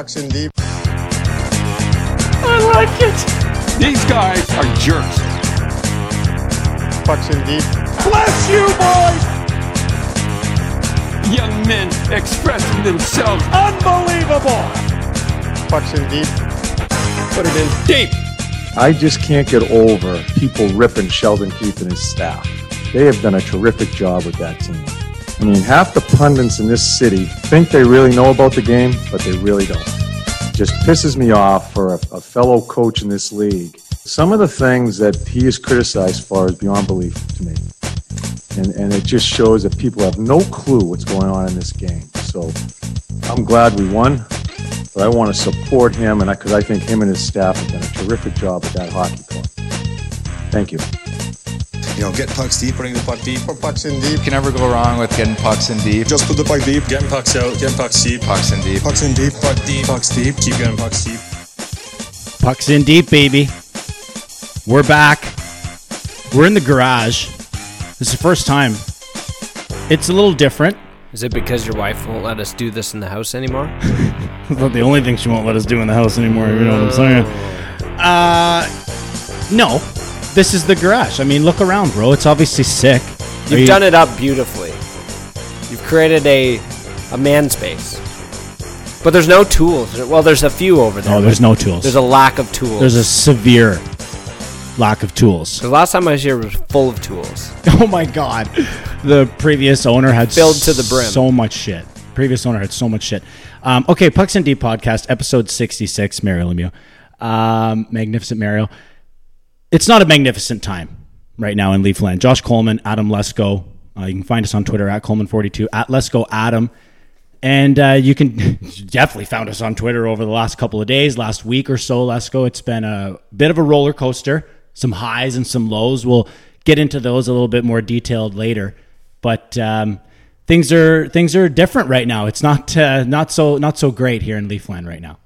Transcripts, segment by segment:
Pucks in deep. I like it. These guys are jerks. Pucks in deep. Bless you, boys. Young men expressing themselves. Unbelievable. Pucks in deep. Put it in deep. I just can't get over people ripping Sheldon Keefe and his staff. They have done a terrific job with that team. I mean, half the pundits in this city think they really know about the game, but they really don't. It Just pisses me off for a, a fellow coach in this league. Some of the things that he is criticized for is beyond belief to me. And, and it just shows that people have no clue what's going on in this game. So I'm glad we won, but I want to support him, and because I, I think him and his staff have done a terrific job at that hockey club. Thank you. You know, getting pucks deep, putting the puck deep. Put pucks in deep. You can never go wrong with getting pucks in deep. Just put the puck deep. Getting pucks out, getting pucks deep. Pucks in deep. Pucks in deep. Puck deep, pucks deep. Keep getting pucks deep. Pucks in deep, baby. We're back. We're in the garage. This is the first time. It's a little different. Is it because your wife won't let us do this in the house anymore? It's not the only thing she won't let us do in the house anymore. You know what I'm saying? Uh, no. This is the garage. I mean, look around, bro. It's obviously sick. You've you- done it up beautifully. You've created a a man space. But there's no tools. Well, there's a few over there. Oh, there's but no tools. There's a lack of tools. There's a severe lack of tools. The last time I was here was full of tools. Oh my god. The previous owner had Filled to the brim. So much shit. Previous owner had so much shit. Um, okay, Pucks in Deep podcast, episode 66, Mario Lemieux. Um, magnificent Mario. It's not a magnificent time right now in Leafland. Josh Coleman, Adam Lesko. Uh, you can find us on Twitter at Coleman42, at Lesko Adam. And uh, you can definitely found us on Twitter over the last couple of days, last week or so, Lesko. It's been a bit of a roller coaster, some highs and some lows. We'll get into those a little bit more detailed later. But um, things are things are different right now. It's not uh, not so not so great here in Leafland right now.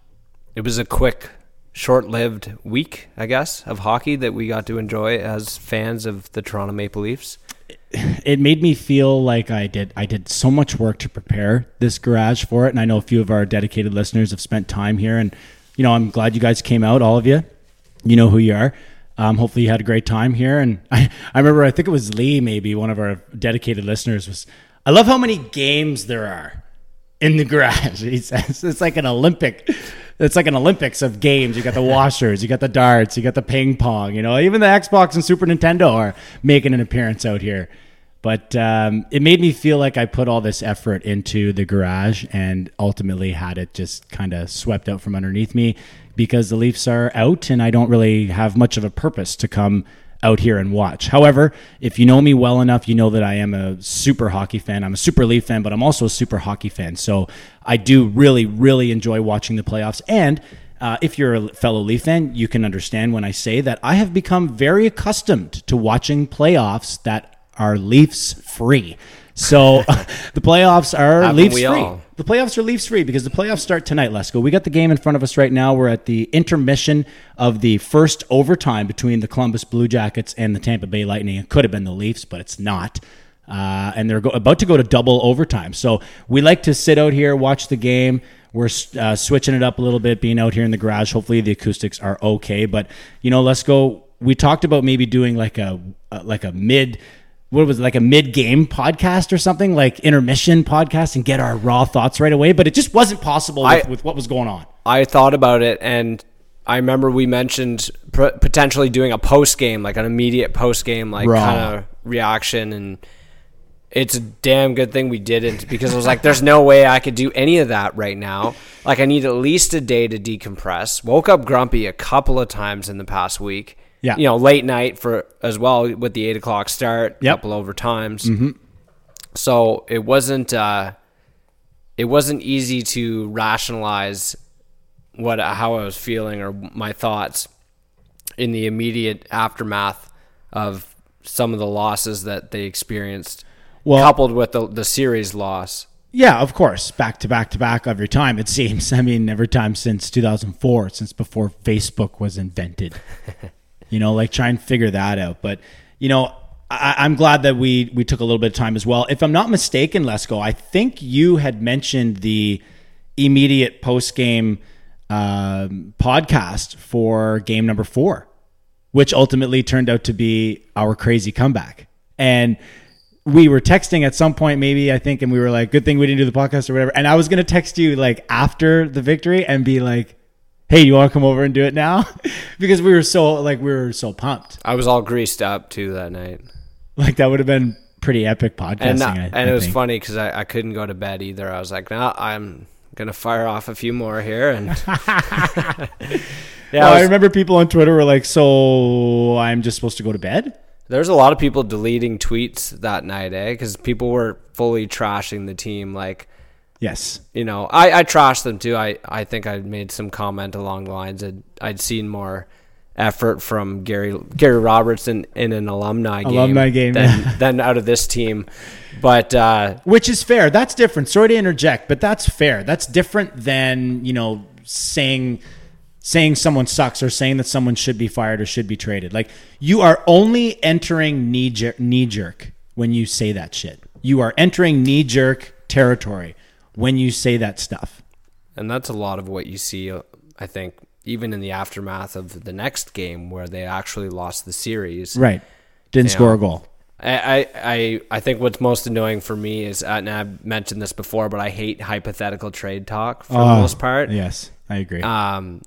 It was a quick, short-lived week, I guess, of hockey that we got to enjoy as fans of the Toronto Maple Leafs. it made me feel like I did I did so much work to prepare this garage for it and I know a few of our dedicated listeners have spent time here and you know I'm glad you guys came out all of you. You know who you are. Um, hopefully you had a great time here and I, I remember I think it was Lee maybe one of our dedicated listeners was I love how many games there are in the garage he says. It's like an Olympic it's like an Olympics of games. You got the washers, you got the darts, you got the ping pong. You know, even the Xbox and Super Nintendo are making an appearance out here. But um, it made me feel like I put all this effort into the garage and ultimately had it just kind of swept out from underneath me because the Leafs are out and I don't really have much of a purpose to come out here and watch. However, if you know me well enough, you know that I am a super hockey fan. I'm a super Leaf fan, but I'm also a super hockey fan. So I do really, really enjoy watching the playoffs. And uh, if you're a fellow Leaf fan, you can understand when I say that I have become very accustomed to watching playoffs that are Leafs free. So the playoffs are Haven't Leafs free. all? The playoffs are Leafs free because the playoffs start tonight. Let's go. We got the game in front of us right now. We're at the intermission of the first overtime between the Columbus Blue Jackets and the Tampa Bay Lightning. It could have been the Leafs, but it's not. Uh, and they're go- about to go to double overtime. So we like to sit out here, watch the game. We're uh, switching it up a little bit, being out here in the garage. Hopefully the acoustics are okay. But you know, let's go. We talked about maybe doing like a uh, like a mid what was it, like a mid game podcast or something like intermission podcast and get our raw thoughts right away. But it just wasn't possible with, I- with what was going on. I thought about it, and I remember we mentioned pr- potentially doing a post game, like an immediate post game, like kind of reaction, and it's a damn good thing we didn't because I was like, "There's no way I could do any of that right now. Like, I need at least a day to decompress." Woke up grumpy a couple of times in the past week. Yeah. you know, late night for as well with the eight o'clock start, Yep. couple overtimes. Mm-hmm. So it wasn't. uh it wasn't easy to rationalize what how I was feeling or my thoughts in the immediate aftermath of some of the losses that they experienced, Well- coupled with the the series loss. Yeah, of course, back to back to back every time. It seems. I mean, every time since 2004, since before Facebook was invented. you know, like try and figure that out. But you know, I, I'm glad that we we took a little bit of time as well. If I'm not mistaken, Lesko, I think you had mentioned the immediate post game um, podcast for game number four, which ultimately turned out to be our crazy comeback. And we were texting at some point, maybe I think, and we were like, "Good thing we didn't do the podcast or whatever." And I was gonna text you like after the victory and be like, "Hey, you want to come over and do it now?" because we were so like we were so pumped. I was all greased up too that night. Like that would have been pretty epic podcasting. and uh, I- and I it was think. funny because I, I couldn't go to bed either. I was like, no, I'm gonna fire off a few more here, and yeah, Well, I I remember people on Twitter were like, "So I'm just supposed to go to bed?" there's a lot of people deleting tweets that night, eh? Because people were fully trashing the team. Like, Yes. you know, I I trashed them too. I I think I made some comment along the lines that I'd seen more effort from Gary Gary Roberts in, in an alumni game, Alumni game, than, yeah. than out of this team. But uh, Which is fair. That's different. Sorry to interject, but that's fair. That's different than, you know, saying saying someone sucks or saying that someone should be fired or should be traded. Like you are only entering knee jerk, knee jerk when you say that shit. You are entering knee jerk territory when you say that stuff. And that's a lot of what you see, uh, I think, even in the aftermath of the next game where they actually lost the series. Right. Didn't Yeah. score a goal. I, I, I think what's most annoying for me is, uh, and I've mentioned this before, but I hate hypothetical trade talk for the Oh, most part. Yes, I agree. Um,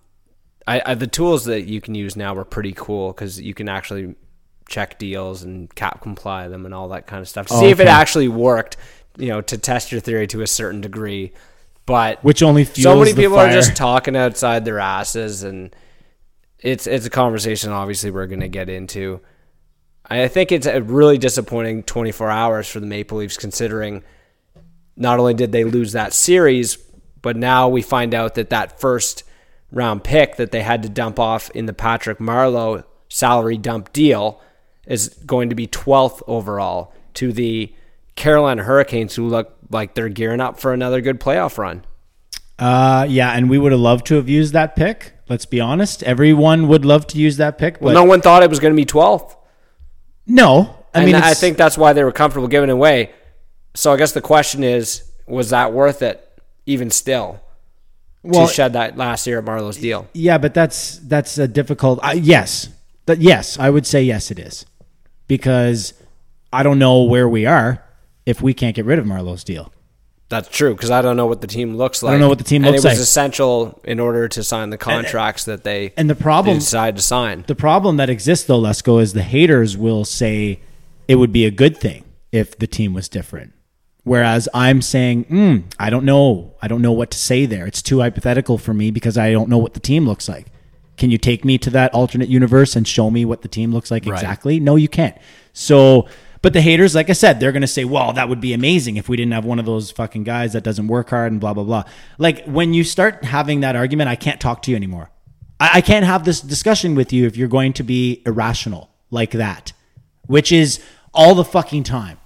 I, I the tools that you can use now are pretty cool because you can actually check deals and cap comply them and all that kind of stuff to Oh, see if it actually worked. You know, to test your theory to a certain degree, but Which only so many people are just talking outside their asses, and it's it's a conversation. Obviously, we're going to get into. I think it's a really disappointing 24 hours for the Maple Leafs, considering not only did they lose that series, but now we find out that that first round pick that they had to dump off in the Patrick Marleau salary dump deal is going to be 12th overall to the Carolina Hurricanes, who look like they're gearing up for another good playoff run. Uh, yeah, and we would have loved to have used that pick. Let's be honest. Everyone would love to use that pick, but Well, no one thought it was going to be 12th. no. I mean, mean, I think that's why they were comfortable giving it away. So I guess the question is, was that worth it, even still, well, to shed that last year at Marleau's deal? yeah, but that's that's a difficult. Uh, yes, that yes, I would say yes, it is because I don't know where we are if we can't get rid of Marleau's deal. That's true because I don't know what the team looks like. I don't know what the team and looks like. it was like. essential in order to sign the contracts that they And the problem, they decided to sign. the problem that exists though, Lesko, is the haters will say it would be a good thing if the team was different. Whereas I'm saying, mm, I don't know. I don't know what to say there. It's too hypothetical for me because I don't know what the team looks like. Can you take me to that alternate universe and show me what the team looks like exactly? No, you can't. So, but the haters, like I said, they're going to say, well, that would be amazing if we didn't have one of those fucking guys that doesn't work hard and blah, blah, blah. Like when you start having that argument, I can't talk to you anymore. I, I can't have this discussion with you if you're going to be irrational like that, which is all the fucking time.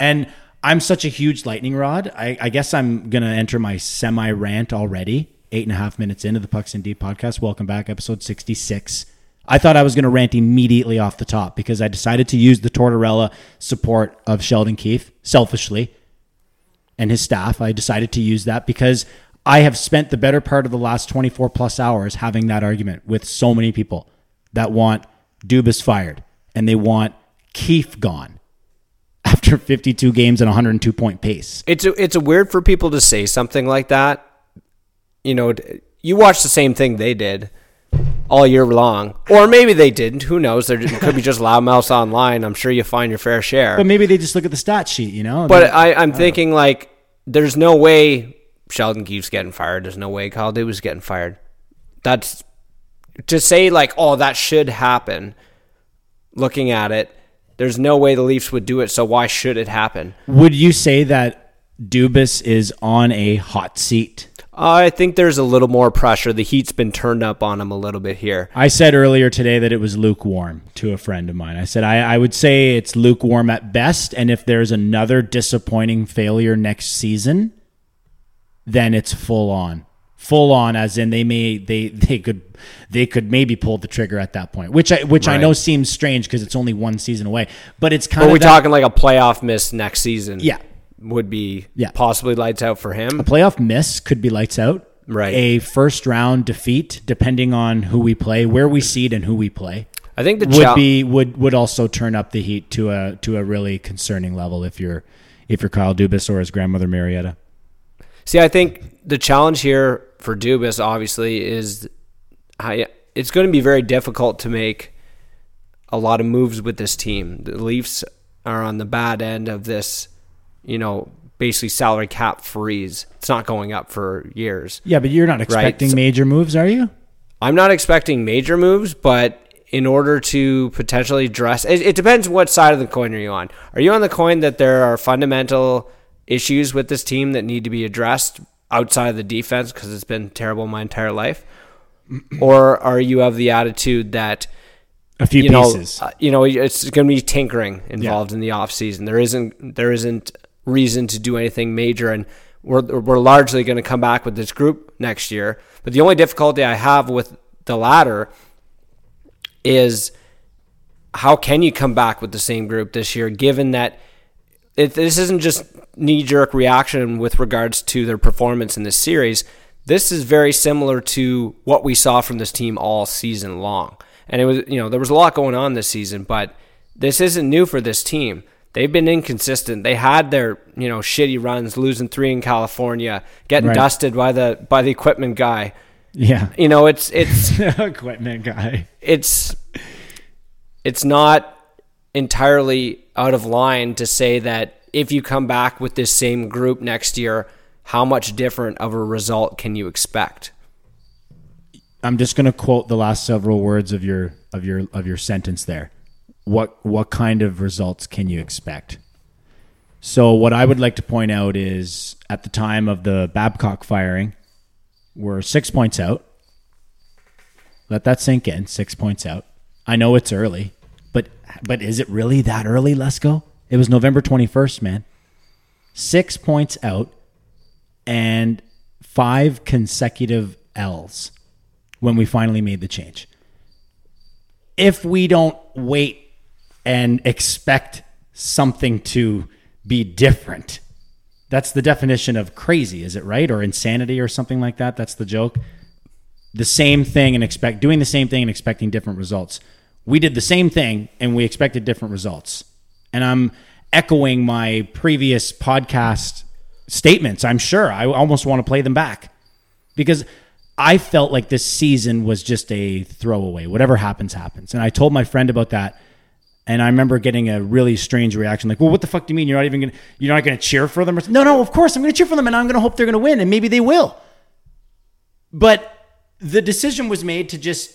And I'm such a huge lightning rod. I, I guess I'm going to enter my semi rant already. Eight and a half minutes into the Pucks and Deep podcast. Welcome back, episode 66. I thought I was going to rant immediately off the top because I decided to use the Tortorella support of Sheldon Keefe selfishly and his staff. I decided to use that because I have spent the better part of the last 24 plus hours having that argument with so many people that want Dubas fired and they want Keefe gone after 52 games and 102 point pace. It's a, it's a weird for people to say something like that. You know, you watch the same thing they did all year long, or maybe they didn't. Who knows? There could be just loudmouths online. I'm sure you find your fair share. But maybe they just look at the stat sheet, you know? But I, I'm thinking like, there's no way Sheldon Keefe's getting fired. There's no way Kyle Dubas getting fired. That's to say like, oh, that should happen. Looking at it, there's no way the Leafs would do it. So why should it happen? would you say that Dubas is on a hot seat? I think there's a little more pressure. The heat's been turned up on him a little bit here. I said earlier today that it was lukewarm to a friend of mine. I said I, I would say it's lukewarm at best, and if there's another disappointing failure next season, then it's full on. Full on, as in they may they they could they could maybe pull the trigger at that point, which I which I know seems strange because it's only one season away, but it's kind Are of we that- talking like a playoff miss next season? Yeah. Would be Yeah. possibly lights out for him. A playoff miss could be lights out. Right. A first round defeat, depending on who we play, where we seed, and who we play, I think the would chal- be would would also turn up the heat to a to a really concerning level if you're if you're Kyle Dubas or his grandmother Marietta. See, I think the challenge here for Dubas obviously is how, it's going to be very difficult to make a lot of moves with this team. The Leafs are on the bad end of this, you know, basically salary cap freeze. It's not going up for years. Yeah, but you're not expecting so- major moves, are you? I'm not expecting major moves, but in order to potentially dress, it, it depends what side of the coin are you on. Are you on the coin that there are fundamental issues with this team that need to be addressed outside of the defense because it's been terrible my entire life, or are you of the attitude that A few you know, pieces. uh, you know, it's going to be tinkering involved in the off season. There isn't there isn't reason to do anything major, and we're we're largely going to come back with this group next year. But the only difficulty I have with the latter is how can you come back with the same group this year, given that it, this isn't just knee jerk reaction with regards to their performance in this series. This is very similar to what we saw from this team all season long. And it was, you know, there was a lot going on this season, but this isn't new for this team. They've been inconsistent. They had their, you know, shitty runs, losing three in California, getting Right. dusted by the by the equipment guy. Yeah. You know, it's it's Equipment guy. it's it's not entirely out of line to say that if you come back with this same group next year, how much different of a result can you expect? I'm just going to quote the last several words of your of your of your sentence there. What what kind of results can you expect? So what I would like to point out is at the time of the Babcock firing, we're 6 points out. Let that sink in, 6 points out. I know it's early, but but is it really that early, Lesko? It was November 21st, man. 6 points out and 5 consecutive L's when we finally made the change. If we don't wait and expect something to be different, that's the definition of crazy, is it right? Or insanity or something like that? That's the joke. The same thing and expect doing the same thing and expecting different results. We did the same thing and we expected different results. And I'm echoing my previous podcast statements. I'm sure I almost want to play them back because I felt like this season was just a throwaway. Whatever happens, happens. And I told my friend about that. And I remember getting a really strange reaction, like, "Well, what the fuck do you mean you're not even gonna you're not gonna cheer for them?" No, no, of course I'm gonna cheer for them, and I'm gonna hope they're gonna win, and maybe they will. But the decision was made to just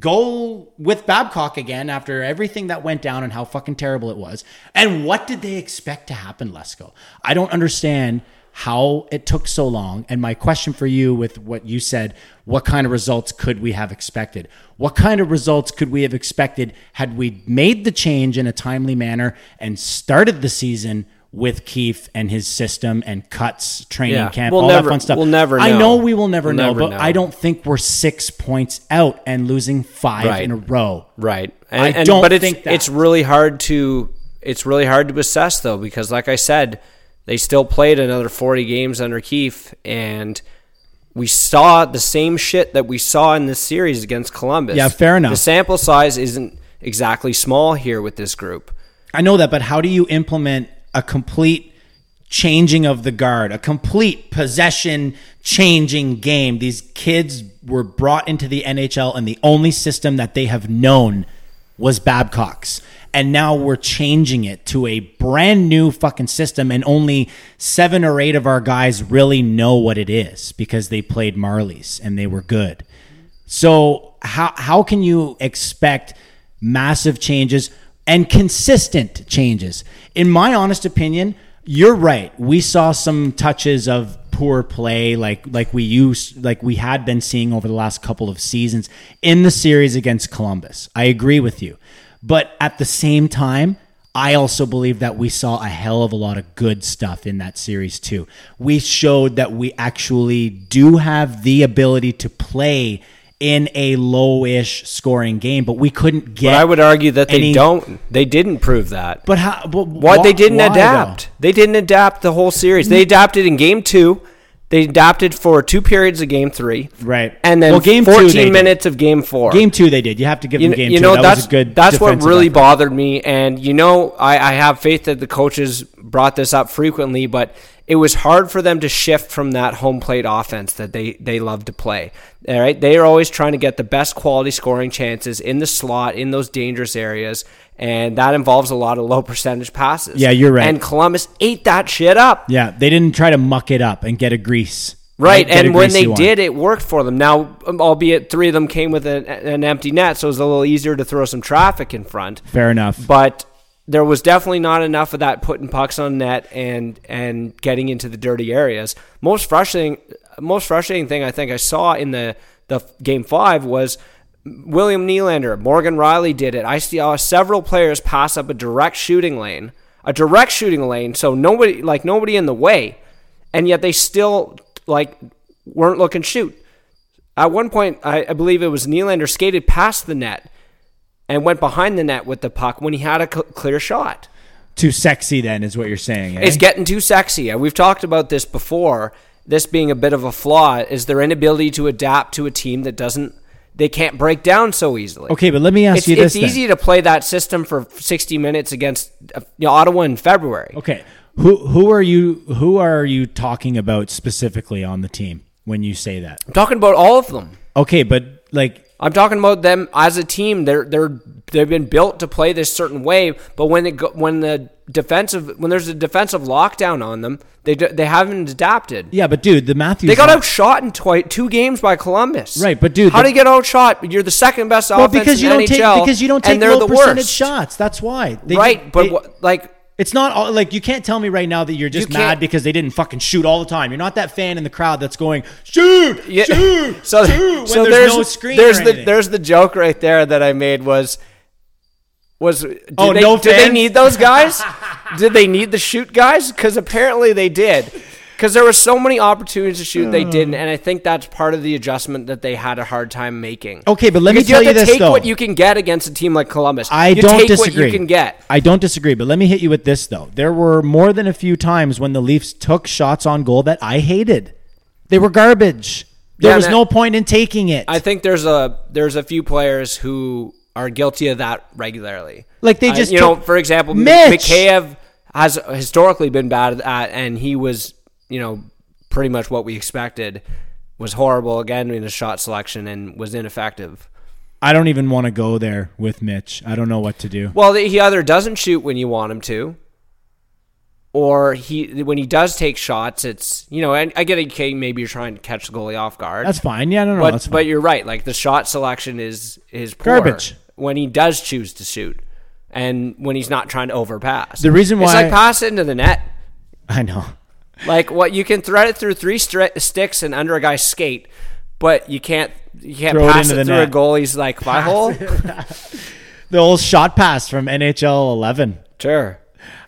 go with Babcock again after everything that went down and how fucking terrible it was. And what did they expect to happen, Lesko? I don't understand how it took so long. And my question for you with what you said, what kind of results could we have expected? What kind of results could we have expected had we made the change in a timely manner and started the season with Keefe and his system and cuts, training Yeah. camp, We'll all never- that fun stuff? we'll never I know. know we will never We'll know, never but know. I don't think we're six points out and losing five Right. in a row. Right. I And, and- don't but it's, think that. it's really hard to it's really hard to assess though because like I said, they still played another 40 games under Keefe and we saw the same shit that we saw in this series against Columbus. Yeah, fair enough. The sample size isn't exactly small here with this group. I know that, but how do you implement a complete changing of the guard, a complete possession changing game? These kids were brought into the NHL, and the only system that they have known was Babcock's. And now we're changing it to a brand new fucking system, and only seven or eight of our guys really know what it is because they played Marlies and they were good. So how how can you expect massive changes and consistent changes? In my honest opinion, you're right. We saw some touches of poor play like like we used like we had been seeing over the last couple of seasons in the series against Columbus. I agree with you. But at the same time, I also believe that we saw a hell of a lot of good stuff in that series too. We showed that we actually do have the ability to play in a low-ish scoring game, but we couldn't get. But I would argue that they any- don't. They didn't prove that. But how? But What why- they didn't adapt. though? They didn't adapt the whole series. They mm. adapted in game two. They adapted for two periods of game three. Right. And then Well, game two 14 did. minutes of game four. Game two, they did. You have to give you, them game you two. know that that's was a good. that's what really effort. bothered me and you know I, I have faith that the coaches brought this up frequently but it was hard for them to shift from that home plate offense that they they love to play all right they are always trying to get the best quality scoring chances in the slot in those dangerous areas and that involves a lot of low percentage passes Yeah, you're right. and columbus ate that shit up Yeah, they didn't try to muck it up and get a grease. Right, Get and when they one. did, it worked for them. Now, albeit three of them came with an, an empty net, so it was a little easier to throw some traffic in front. Fair enough. But there was definitely not enough of that putting pucks on net and and getting into the dirty areas. Most frustrating, most frustrating thing I think I saw in the the game five was William Nylander, Morgan Rielly did it. I saw several players pass up a direct shooting lane, a direct shooting lane, so nobody like nobody in the way, and yet they still like weren't looking shoot. At one point, I, I believe it was Nylander skated past the net and went behind the net with the puck when he had a cl- clear shot. Too sexy, then, is what you're saying. eh? It's getting too sexy. We've talked about this before. This being a bit of a flaw is their inability to adapt to a team that doesn't. They can't break down so easily. Okay, but let me ask it's, you this It's then. easy to play that system for 60 minutes against you know, Ottawa in February. Okay, who who are you who are you talking about specifically on the team when you say that? I'm talking about all of them. Okay, but like I'm talking about them as a team. They're they're they've been built to play this certain way. But when it go, when the defensive when there's a defensive lockdown on them, they they haven't adapted. yeah, but dude, the Matthews They got line- outshot in twi- two games by Columbus. Right, but dude, how do you get outshot? You're the second best well offense because you don't take NHL, because you don't take low the percentage worst. shots. That's why. They- right, but they- what, like It's not all, like you can't tell me right now that you're just You can't- mad because they didn't fucking shoot all the time. You're not that fan in the crowd that's going shoot, Yeah. shoot, so, shoot when so there's, no screen. There's or the anything. there's the joke right there that I made was was did Oh, they, no did they fans? need those guys? did they need the shoot guys? Because apparently they did. Because there were so many opportunities to shoot, they mm. didn't, and I think that's part of the adjustment that they had a hard time making. Okay, but let me Because tell you have to this, take though. what you can get against a team like Columbus. I you don't take disagree. what you can get. I don't disagree, but let me hit you with this though. There were more than a few times when the Leafs took shots on goal that I hated. They were garbage. There Yeah, was and no point in taking it. I think there's a there's a few players who are guilty of that regularly. Like, they just you know, took- for example, Mitch! Mikheyev has historically been bad at, that, and he was you know pretty much what we expected. Was horrible again in his shot selection and was ineffective. I don't even want to go there with Mitch. I don't know what to do. Well, he either doesn't shoot when you want him to, or he when he does take shots, it's you know. And I get it. Maybe you're trying to catch the goalie off guard. That's fine. Yeah, no, no, but that's fine. but you're right. Like the shot selection is is poor Garbage. when he does choose to shoot, and when he's not trying to overpass. The reason it's why- like pass it into the net. I know. Like what you can thread it through three stri- sticks and under a guy's skate, but you can't you can't Throw it pass it, the through net. a goalie's like five hole. The old shot pass from NHL 11. Sure.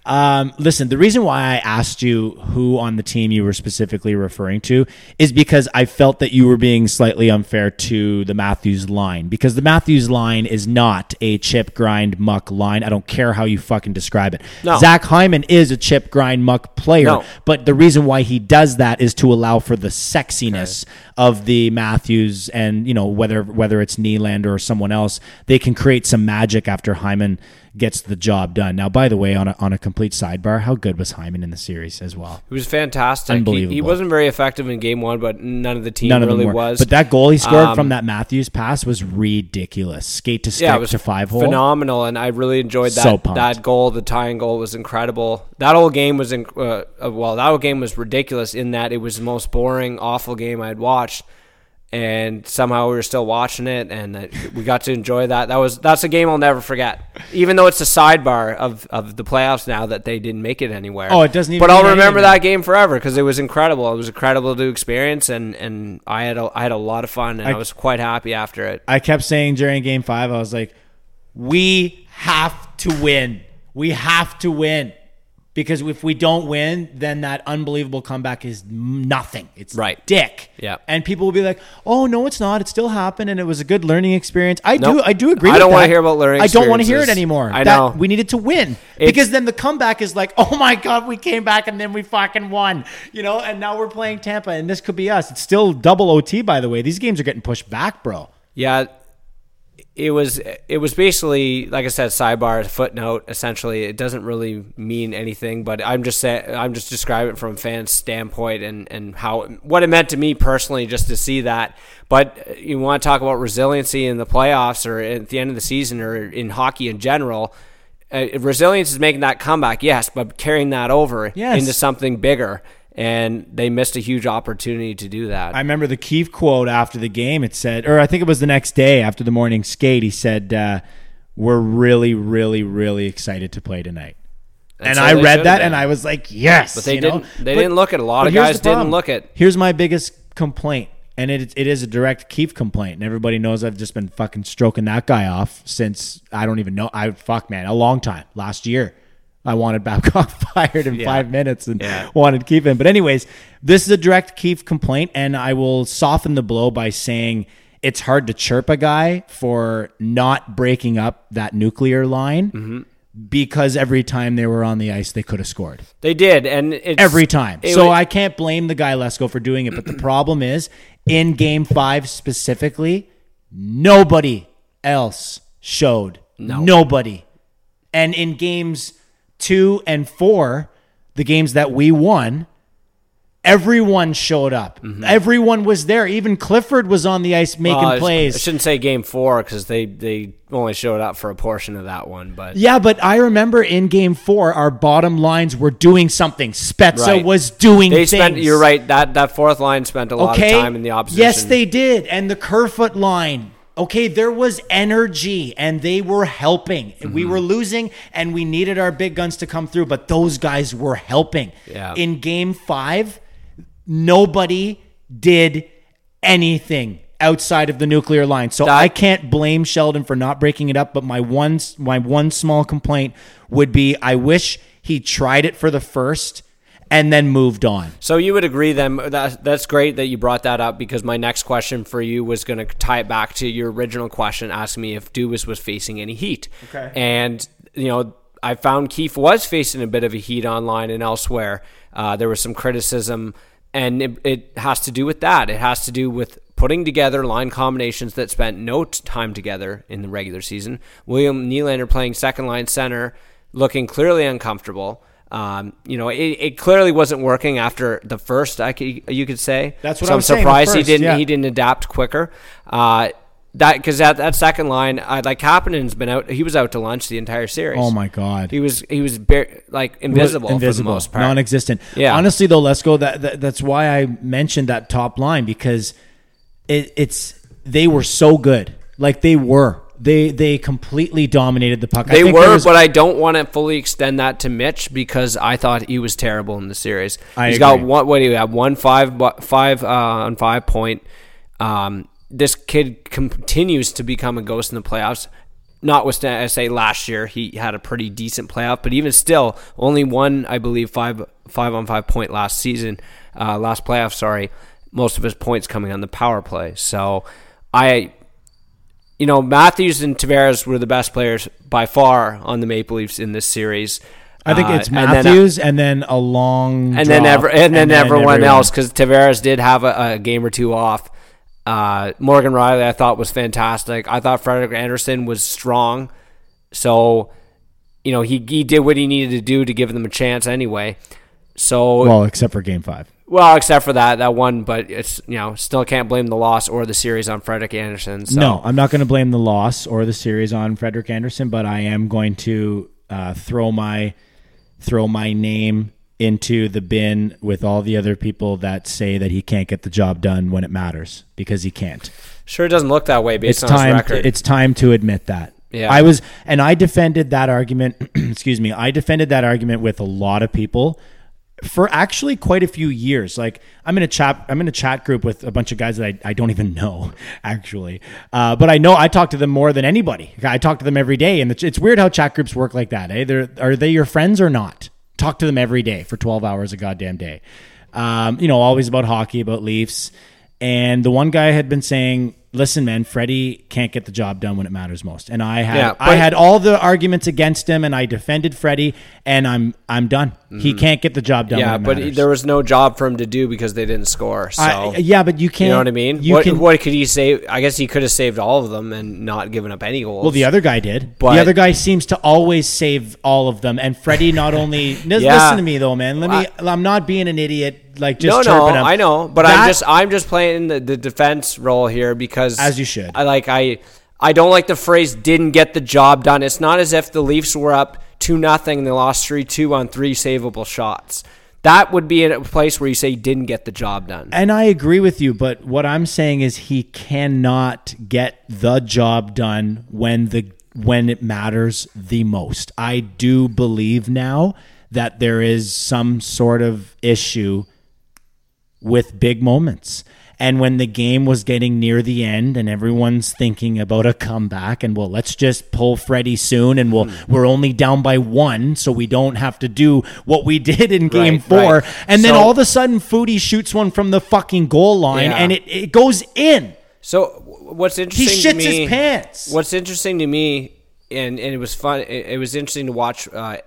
Um, listen, the reason why I asked you who on the team you were specifically referring to is because I felt that you were being slightly unfair to the Matthews line because the Matthews line is not a chip grind muck line. I don't care how you fucking describe it. No. Zach Hyman is a chip grind muck player, No. but the reason why he does that is to allow for the sexiness of the Matthews and you know whether whether it's Nylander or someone else, they can create some magic after Hyman gets the job done. Now, by the way, on a, on a complete sidebar, how good was Hyman in the series as well? He was fantastic. He, he wasn't very effective in game one, but none of the team None of really was. But that goal he scored Um, from that Matthews pass was ridiculous. Skate to skate yeah, to five hole. phenomenal, and I really enjoyed that. So that goal, the tying goal, was incredible. That whole game was in, uh, uh, well, that whole game was ridiculous in that it was the most boring, awful game I'd watched, and somehow we were still watching it, and uh, we got to enjoy that. That was that's a game I'll never forget, even though it's a sidebar of, of the playoffs now that they didn't make it anywhere. Oh, it doesn't But I'll remember that game forever because it was incredible. It was incredible to experience, and, and I had a, I had a lot of fun, and I, I- was quite happy after it. I kept saying during game five, I was like, we have to win. We have to win. Because if we don't win, then that unbelievable comeback is nothing. It's Right. dick. Yeah. And people will be like, "Oh no, it's not. It still happened, and it was a good learning experience." I do, I do agree. I don't wanna hear about learning I don't want to hear it anymore. I That- know. we needed to win It's- because then the comeback is like, "Oh my god, we came back and then we fucking won," you know. And now we're playing Tampa, and this could be us. It's still double OT, by the way. These games are getting pushed back, bro. Yeah, it was it was basically like I said, sidebar footnote. Essentially, it doesn't really mean anything, but I'm just saying I'm just describing it from a fan's standpoint and and how what it meant to me personally just to see that. But you want to talk about resiliency in the playoffs or at the end of the season or in hockey in general. Uh, resilience is making that comeback, yes, but carrying that over Yes. into something bigger. And they missed a huge opportunity to do that. I remember the Keefe quote after the game. It said, or I think it was the next day after the morning skate. He said, uh, "We're really, really, really excited to play tonight." And, so I read that, been. and I was like, "Yes." But they didn't- they didn't look at. A lot of guys didn't look at- Here's my biggest complaint, and it it is a direct Keefe complaint, and everybody knows I've just been fucking stroking that guy off since I don't even know. I fuck man, a long time. Last year, I wanted Babcock fired in five minutes and Yeah. wanted to keep him. But anyways, this is a direct Keefe complaint, and I will soften the blow by saying it's hard to chirp a guy for not breaking up that nuclear line Mm-hmm. because every time they were on the ice, they could have scored They did, and it's, every time. so wa- I can't blame the guy Lesko for doing it. But the problem is, in Game Five specifically, nobody else showed. Nobody. And in games two and four, the games that we won, everyone showed up. Mm-hmm. Everyone was there. Even Clifford was on the ice making well, plays. I shouldn't say game four because they they only showed up for a portion of that one, but Yeah, but I remember in game four, our bottom lines were doing something. Spezza Right. was doing they things. spent. You're right. That that fourth line spent a lot okay. of time in the opposition. Yes, they did. And the Kerfoot line. Okay, there was energy and they were helping. Mm-hmm. We were losing and we needed our big guns to come through, but those guys were helping. Yeah. In game five, nobody did anything outside of the nuclear line. So That- I can't blame Sheldon for not breaking it up, but my one my one small complaint would be I wish he tried it for the first and then moved on. So you would agree then that that's great that you brought that up because my next question for you was going to tie it back to your original question asking me if Dubas was facing any heat. Okay. And you know, I found Keefe was facing a bit of a heat online and elsewhere. Uh, there was some criticism, and it, it has to do with that. It has to do with putting together line combinations that spent no t- time together in the regular season. William Nylander playing second line center, looking clearly uncomfortable. Um, you know, it, it clearly wasn't working after the first. I could, you could say That's what so I'm was saying, the surprised he didn't. yeah. He didn't adapt quicker. Uh, that because that that second line, uh, like Kapanen's been out. He was out to lunch the entire series. Oh my god. He was he was bar- like invisible, invisible, for the most part. non-existent. Yeah. Honestly, though, let's go. That, that that's why I mentioned that top line because it, it's they were so good. Like they were. They they completely dominated the puck. I They think were, was- but I don't want to fully extend that to Mitch because I thought he was terrible in the series. I He's agree. got one. What do you have? One five uh, on five point. Um, this kid continues to become a ghost in the playoffs. Notwithstanding, I say last year he had a pretty decent playoff, but even still, only one, I believe, five five on five point last season, uh, last playoff. Sorry, most of his points coming on the power play. So I you know, Matthews and Tavares were the best players by far on the Maple Leafs in this series. I think Uh, it's and then- Matthews and then, a long and then, ever, and then everyone else because Tavares did have a, a game or two off. Uh, Morgan Rielly, I thought was fantastic. I thought Frederik Andersen was strong. So, you know, he he did what he needed to do to give them a chance anyway. So, Well, except for Game Five. Except for that that one, but it's you know still can't blame the loss or the series on Frederik Andersen. So. No, I'm not going to blame the loss or the series on Frederik Andersen, but I am going to uh, throw my throw my name into the bin with all the other people that say that he can't get the job done when it matters because he can't. Sure, it doesn't look that way based It's on his record. it's time to admit that. Yeah. I was, and I defended that argument. excuse me. I defended that argument with a lot of people for actually quite a few years. Like I'm in a chat, I'm in a chat group with a bunch of guys that I, I don't even know actually, uh, but I know I talk to them more than anybody. I talk to them every day, and it's, weird how chat groups work like that. Eh? They're, are they your friends or not? Talk to them every day for 12 hours a goddamn day. Um, you know, always about hockey, about Leafs. And the one guy had been saying, listen, man, Freddie can't get the job done when it matters most. And I had Yeah, I had all the arguments against him and I defended Freddie and I'm I'm done. He can't get the job done Mm-hmm. yeah, but matters. there was no job for him to do because they didn't score. So I, yeah, but you can't you know what I mean? You what, can, what could he save? I guess he could have saved all of them and not given up any goals. Well, the other guy did. But- the other guy seems to always save all of them. And Freddie not only Yeah. listen to me though, man. Let me. I, am not being an idiot. Like just no, no, him. I know, but That- I'm just I'm just playing the, the defense role here because As you should. I like I I don't like the phrase "didn't get the job done." It's not as if the Leafs were up two nothing and they lost three two on three savable shots. That would be a place where you say didn't get the job done. And I agree with you, but what I'm saying is he cannot get the job done when the when it matters the most. I do believe now that there is some sort of issue with big moments. And when the game was getting near the end and everyone's thinking about a comeback and well, let's just pull Freddie soon and we'll we're only down by one, so we don't have to do what we did in game Right, four. right. And then all of a sudden Foudy shoots one from the fucking goal line Yeah. and it, it goes in. So what's He interesting to shits me, his pants. What's interesting to me, and, and it was fun. It, it was interesting to watch uh,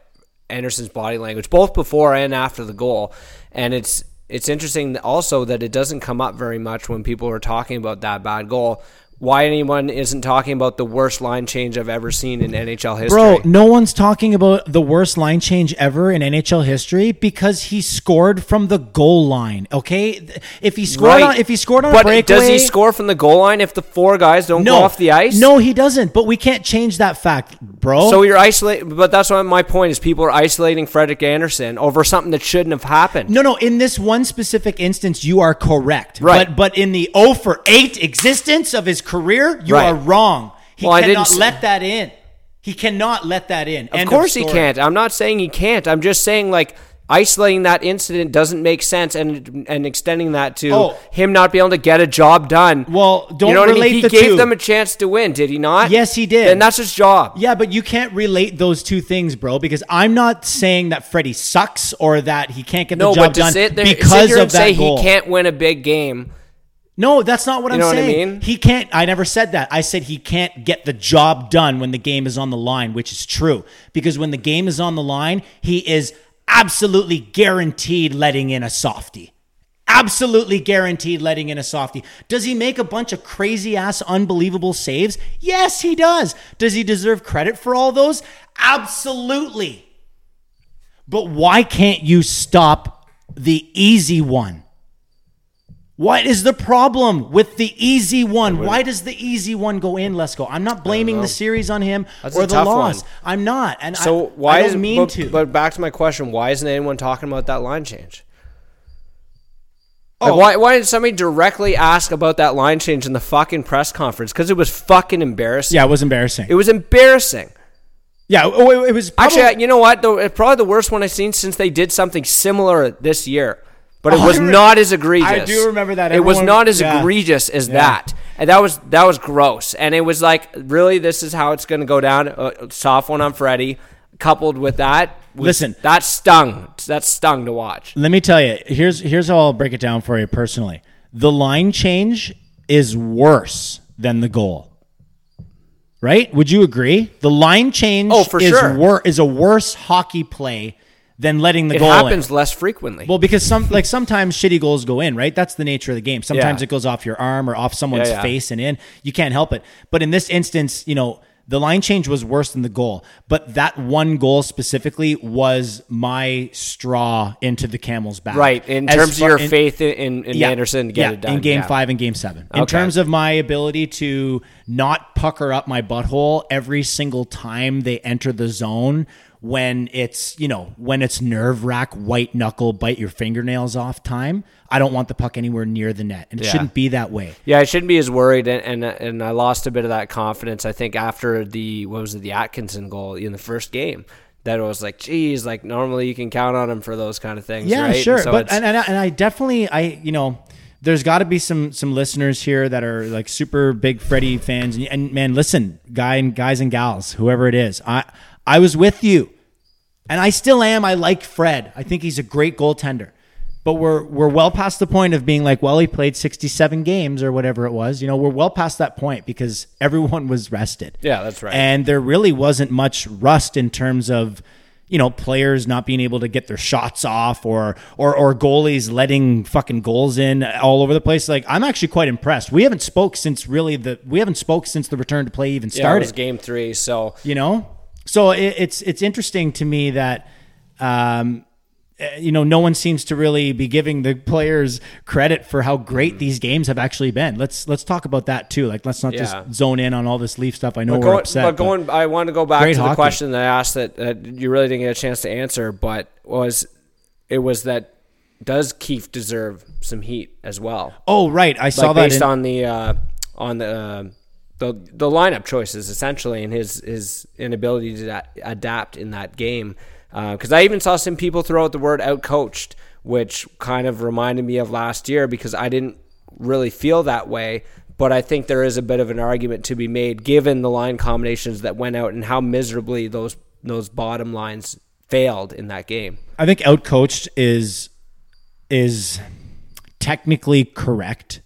Andersen's body language, both before and after the goal. And it's it's interesting also that it doesn't come up very much when people are talking about that bad goal. Why anyone isn't talking about the worst line change I've ever seen in NHL history? Bro, no one's talking about the worst line change ever in NHL history because he scored from the goal line. Okay, if he scored on if he scored on but a breakaway, does he score from the goal line if the four guys don't no go off the ice? No, he doesn't. But we can't change that fact, bro. So you're isolating, but that's what my point is. People are isolating Frederik Andersen over something that shouldn't have happened. No, no. In this one specific instance, you are correct. Right. But but in the 0 for 8 existence of his career, you Right. are wrong. He Well, cannot let that in. He cannot let that in. Of course he can't. I'm not saying he can't. I'm just saying like isolating that incident doesn't make sense, and and extending that to Oh. him not being able to get a job done. Well, don't you know what I relate mean? He the gave two. them a chance to win, did he not? Yes, he did. And that's his job. Yeah, but you can't relate those two things, bro, because I'm not saying that Freddie sucks or that he can't get the No, job but to done sit there, sit here of and that say goal. he can't win a big game. No, that's not what You I'm know what I saying. mean? He can't. I never said that. I said he can't get the job done when the game is on the line, which is true. Because when the game is on the line, he is absolutely guaranteed letting in a softie. Absolutely guaranteed letting in a softie. Does he make a bunch of crazy ass, unbelievable saves? Yes, he does. Does he deserve credit for all those? Absolutely. But why can't you stop the easy one? What is the problem with the easy one? Why does the easy one go in? Let's go. I'm not blaming the series on him That's or a the tough loss. one. I'm not. And So I, why I don't is mean but, to. But back to my question: Why isn't anyone talking about that line change? Like, Oh. why, why didn't somebody directly ask about that line change in the fucking press conference? Because it was fucking embarrassing. yeah, it was embarrassing. It was embarrassing. yeah, oh, it, it was probably, Actually, you know what? Though probably the worst one I've seen since they did something similar this year. But it was not as egregious. I do remember that. It was not as yeah. egregious as Yeah. that, and that was that was gross. And it was like, really, this is how it's going to go down. Uh, soft one on Freddie, coupled with that. was- Listen. that stung. That stung to watch. Let me tell you. Here's here's how I'll break it down for you personally. The line change is worse than the goal. Right? Would you agree? The line change Oh, for is sure. wor- is a worse hockey play than letting the It goal happens in. less frequently. Well, because some like sometimes shitty goals go in, right? That's the nature of the game. Sometimes Yeah. it goes off your arm or off someone's Yeah, yeah. face and in. You can't help it. But in this instance, you know, the line change was worse than the goal. But that one goal specifically was my straw into the camel's back. right. In As terms of your in- faith in, in, in Andersen to get yeah, it done in game Yeah. five and game seven. In terms of my ability to not pucker up my butthole every single time they enter the zone when it's, you know, when it's nerve wrack, white knuckle, bite your fingernails off time. I don't want the puck anywhere near the net. And it Yeah. shouldn't be that way. Yeah, I shouldn't be as worried, and, and and I lost a bit of that confidence. I think after the what was it, the Atkinson goal in the first game, that it was like, geez, like normally you can count on him for those kind of things. Yeah, right? sure. So but and, and, I, and I definitely I you know there's got to be some some listeners here that are like super big Freddie fans and, and man listen guy and guys and gals whoever it is I I was with you And I still am. I like Fred. I think he's a great goaltender. But we're we're well past the point of being like, well, he played 67 games or whatever it was. You know, we're well past that point because everyone was rested. Yeah, that's right. And there really wasn't much rust in terms of you know players not being able to get their shots off or or or goalies letting fucking goals in all over the place like i'm actually quite impressed we haven't spoke since really the we haven't spoke since the return to play even Yeah, it started was game three. So you know so it, it's it's interesting to me that um eh, you know no one seems to really be giving the players credit for how great these games have actually been let's let's talk about that too like let's not Yeah. just zone in on all this leaf stuff i know But we're upset but going, I want to go back to the hockey. question that I asked that, that you really didn't get a chance to answer, but was it was that does Keefe deserve some heat as well? oh right i saw like that based in- on the uh, on the, uh, the the lineup choices essentially and his his inability to adapt in that game. Uh, because I even saw some people throw out the word outcoached, which kind of reminded me of last year because I didn't really feel that way. But I think there is a bit of an argument to be made given the line combinations that went out and how miserably those those bottom lines failed in that game. I think outcoached is is technically correct,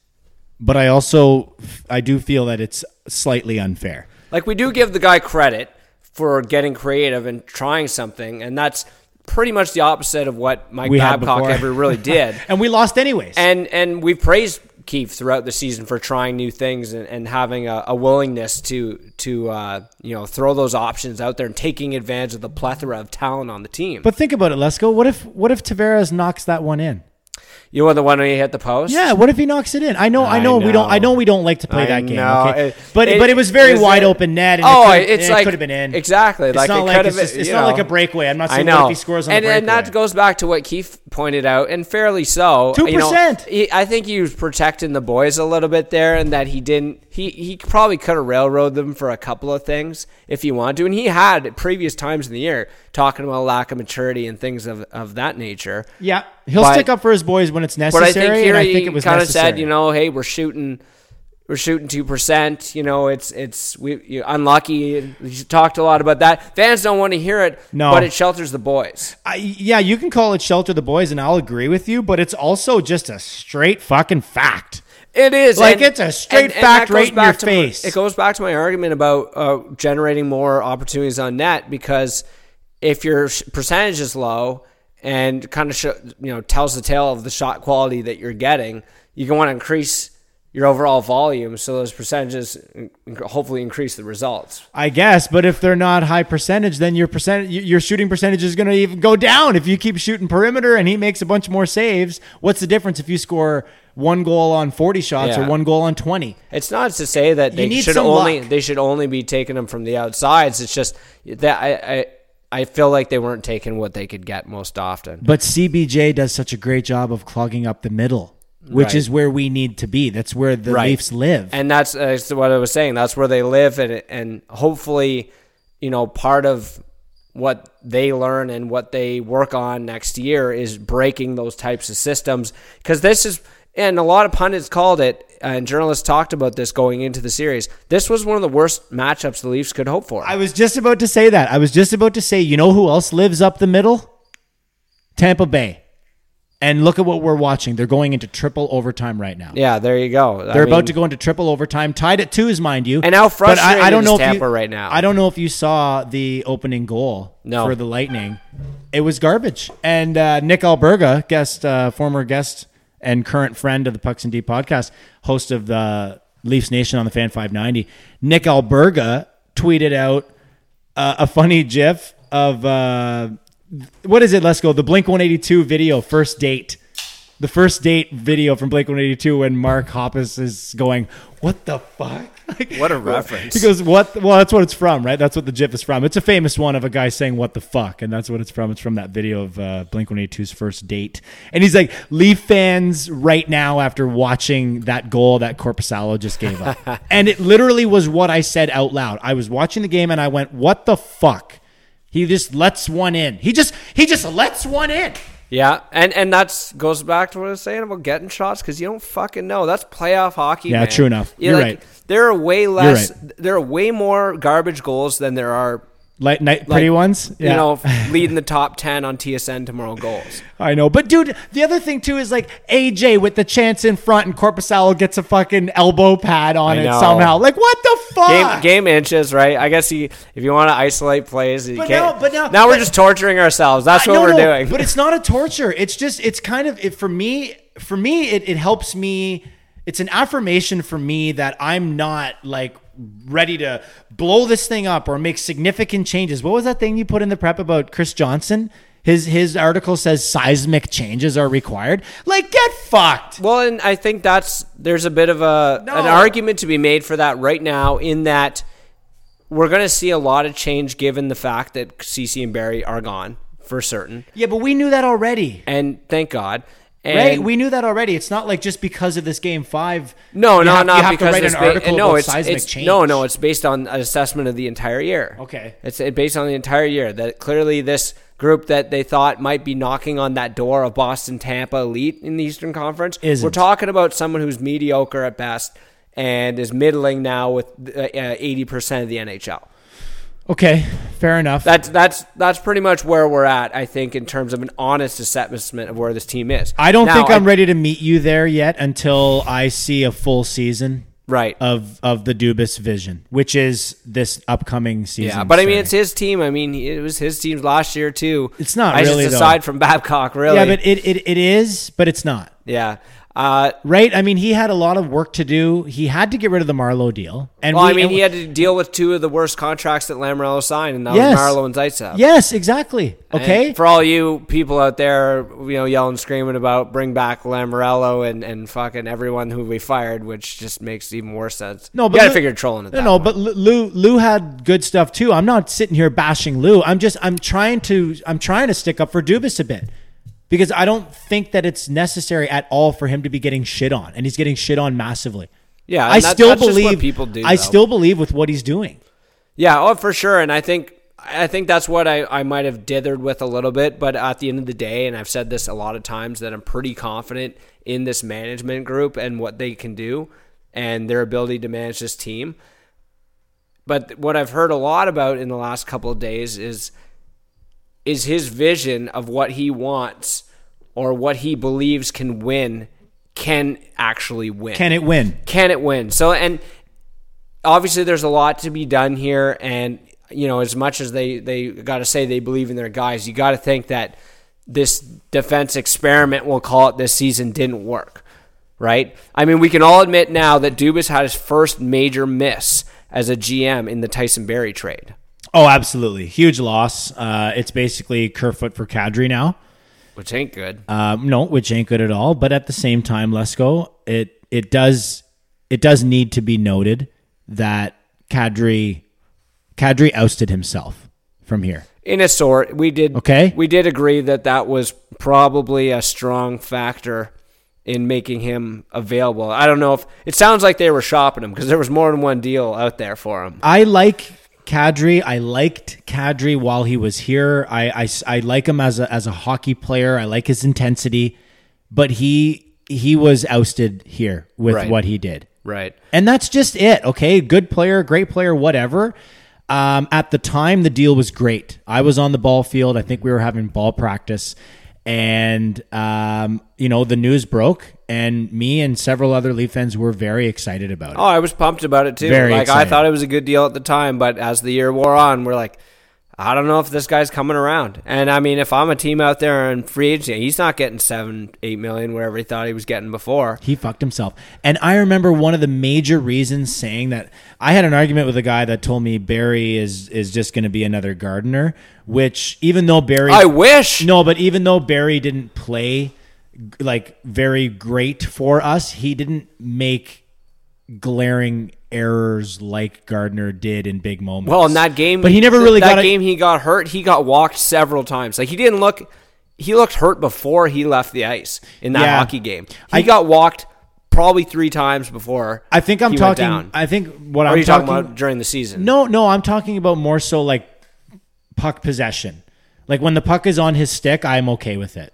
but I also I do feel that it's slightly unfair. Like we do give the guy credit for getting creative and trying something, and that's pretty much the opposite of what Mike We Babcock ever really did. And we lost anyways. and and we've praised Keefe throughout the season for trying new things and, and having a, a willingness to to uh, you know throw those options out there and taking advantage of the plethora of talent on the team. but think about it, Lesko. What if what if Tavares knocks that one in? You want the one he hit the post? Yeah, what if he knocks it in? I know, I, I know, we don't. I know, we don't like to play I that game. know. Okay, It- but it- but it was very wide it- open net. And Oh, it could, it's like could have been in exactly. It's like not like it's, just, it's not like a breakaway. I'm not saying know. what if he scores on and, breakaway. and that goes back to what Keefe pointed out, and fairly so. You know, 2%. I think he was protecting the boys a little bit there, and that he didn't. He he probably could have railroaded them for a couple of things if he wanted to, and he had at previous times in the year talking about lack of maturity and things of of that nature. yeah, he'll but- stick up for his boys when it's necessary. But. I think here and I he think it was kind of said, you know, hey, we're shooting, we're shooting two percent. You know, it's it's we you unlucky. He talked a lot about that. Fans don't want to hear it, No. but it shelters the boys. I, yeah, you can call it shelter the boys, and I'll agree with you, but it's also just a straight fucking fact. It is Like, it's a straight fact that goes right in back your my- face. it goes back to my argument about uh, generating more opportunities on net because if your percentage is low and kind of sh- you know tells the tale of the shot quality that you're getting, you can want to increase your overall volume so those percentages hopefully increase the results. I guess, but if they're not high percentage, then your percent your shooting percentage is going to even go down. If you keep shooting perimeter and he makes a bunch more saves, what's the difference if you score one goal on forty shots or one goal on twenty? It's not to say that they should only luck. they should only be taking them from the outsides. It's just that I, I I feel like they weren't taking what they could get most often. But CBJ does such a great job of clogging up the middle, which Right. is where we need to be. That's where the Right. Leafs live. and that's, that's what I was saying. That's where they live, and and hopefully, you know, part of what they learn and what they work on next year is breaking those types of systems. Because this is, and a lot of pundits called it, and journalists talked about this going into the series. This was one of the worst matchups the Leafs could hope for. I was just about to say that. I was just about to say, you know who else lives up the middle? Tampa Bay. And look at what we're watching. They're going into triple overtime right now. yeah, there you go. They're about to go into triple overtime, tied at twos, mind you. And how But I, I don't know if you- Tampa right now? I don't know if you saw the opening goal No. for the Lightning. It was garbage. And uh, Nick Alberga, guest, uh, former guest and current friend of the Pucks in Deep podcast, host of the Leafs Nation on the Fan 590, Nick Alberga tweeted out uh, a funny GIF of uh, what is it? Let's go. The Blink 182 video, first date. The first date video from Blink 182 when Mark Hoppus is going, What the fuck? Like, What a reference. He goes, What? Well, that's what it's from, right? That's what the GIF is from. It's a famous one of a guy saying, What the fuck? And that's what it's from. It's from that video of uh, Blink 182's first date. And he's like, Leaf fans right now after watching that goal that Korpisalo just gave up. and it literally was what I said out loud. I was watching the game and I went, What the fuck? He just lets one in. He just he just lets one in. Yeah, and and that's goes back to what I was saying about getting shots because you don't fucking know. That's playoff hockey. Yeah, man. true enough. You You're like, right. There are way less. right. There are way more garbage goals than there are Like, night, pretty ones, Yeah. You know, leading the top ten on TSN tomorrow goals. I know, but dude, the other thing too is like AJ with the chance in front, and Korpisalo gets a fucking elbow pad on I it know. somehow. Like, what the fuck? Game game inches, right? I guess you, if you want to isolate plays, you But can't. now- but now- now we're but- just torturing ourselves. That's what no, we're no, doing. But it's not a torture. It's just it's kind of it for me. For me, it, it helps me. It's an affirmation for me that I'm not like ready to blow this thing up or make significant changes. What was that thing you put in the prep about Chris Johnston? His his article says seismic changes are required. Like get fucked. Well, and I think that's there's a bit of a No. an argument to be made for that right now. In that we're going to see a lot of change given the fact that CC and Barrie are gone for certain, Yeah, but we knew that already. and thank God. And Right, we knew that already. It's not like just because of this game five. no, you no, have, not you have because to write an ba- article no, about it's, seismic it's change. no, no, it's based on an assessment of the entire year. Okay. it's uh, based on the entire year that clearly this group that they thought might be knocking on that door of Boston, Tampa elite in the Eastern Conference. Isn't. We're talking about someone who's mediocre at best and is middling now with uh, eighty percent of the NHL. Okay, fair enough. That's that's that's pretty much where we're at. I think in terms of an honest assessment of where this team is. I don't Now, think I'm I- ready to meet you there yet until I see a full season Right. of of the Dubas vision, which is this upcoming season. Yeah, but I mean, it's his team. I mean, it was his team last year too. It's not I really, just though. aside from Babcock, really. yeah, but it, it it is, but it's not. yeah. Uh, Right? I mean, he had a lot of work to do. He had to get rid of the Marleau deal, and well, we- I mean, and he had to deal with two of the worst contracts that Lamoriello signed, and that Yes. was Marleau and Zaitsev. Yes, exactly. And Okay. for all you people out there, you know, yelling, screaming about bring back Lamoriello and, and fucking everyone who we fired, which just makes even more sense. No, you but gotta figure trolling it. No, no, point. but Lou Lou had good stuff too. I'm not sitting here bashing Lou. I'm just I'm trying to I'm trying to stick up for Dubas a bit because I don't think that it's necessary at all for him to be getting shit on, and he's getting shit on massively. Yeah, I that- still that's just what believe people do, I though. still believe with what he's doing. Yeah, oh for sure. And I think I think that's what I, I might have dithered with a little bit, but at the end of the day, and I've said this a lot of times, that I'm pretty confident in this management group and what they can do and their ability to manage this team. But what I've heard a lot about in the last couple of days is is his vision of what he wants or what he believes can win can actually win Can it win? can it win? So and obviously there's a lot to be done here and you know as much as they they got to say they believe in their guys, you got to think that this defense experiment we'll call it this season didn't work. Right? I mean, we can all admit now that Dubas had his first major miss as a GM in the Tyson Barrie trade, Oh, absolutely, huge loss. Uh, it's basically Kerfoot for Kadri now. which ain't good. Um, no, which ain't good at all. But at the same time, Lesko, it it does it does need to be noted that Kadri Kadri ousted himself from here. In a sort, we did Okay. We did agree that that was probably a strong factor in making him available. I don't know if it sounds like they were shopping him because there was more than one deal out there for him. I like Kadri. I liked Kadri while he was here. I, I, I like him as a as a hockey player. I like his intensity, but he he was ousted here with Right. what he did. Right. And that's just it. Okay. Good player, great player, whatever. Um, at the time, the deal was great. I was on the ball field. I think we were having ball practice. And, um, you know, the news broke, and me and several other Leaf fans were very excited about it. Oh, I was pumped about it too. Very like I thought it was a good deal at the time, but as the year wore on, we're like, I don't know if this guy's coming around. And I mean, if I'm a team out there in free agency, he's not getting seven, eight million, wherever he thought he was getting before. He fucked himself. And I remember one of the major reasons saying that I had an argument with a guy that told me Barrie is is just going to be another Gardiner, which even though Barrie I wish. No, but even though Barrie didn't play like very great for us, he didn't make glaring errors like Gardiner did in big moments. Well, in that game, but he never really that got a- game. He got hurt. He got walked several times. Like he didn't look. He looked hurt before he left the ice in that Yeah. hockey game. He I- got walked probably three times before. I think I'm talking. I think what Or I'm are you talking, talking about during the season? No, no, I'm talking about more so like puck possession. Like when the puck is on his stick, I'm okay with it.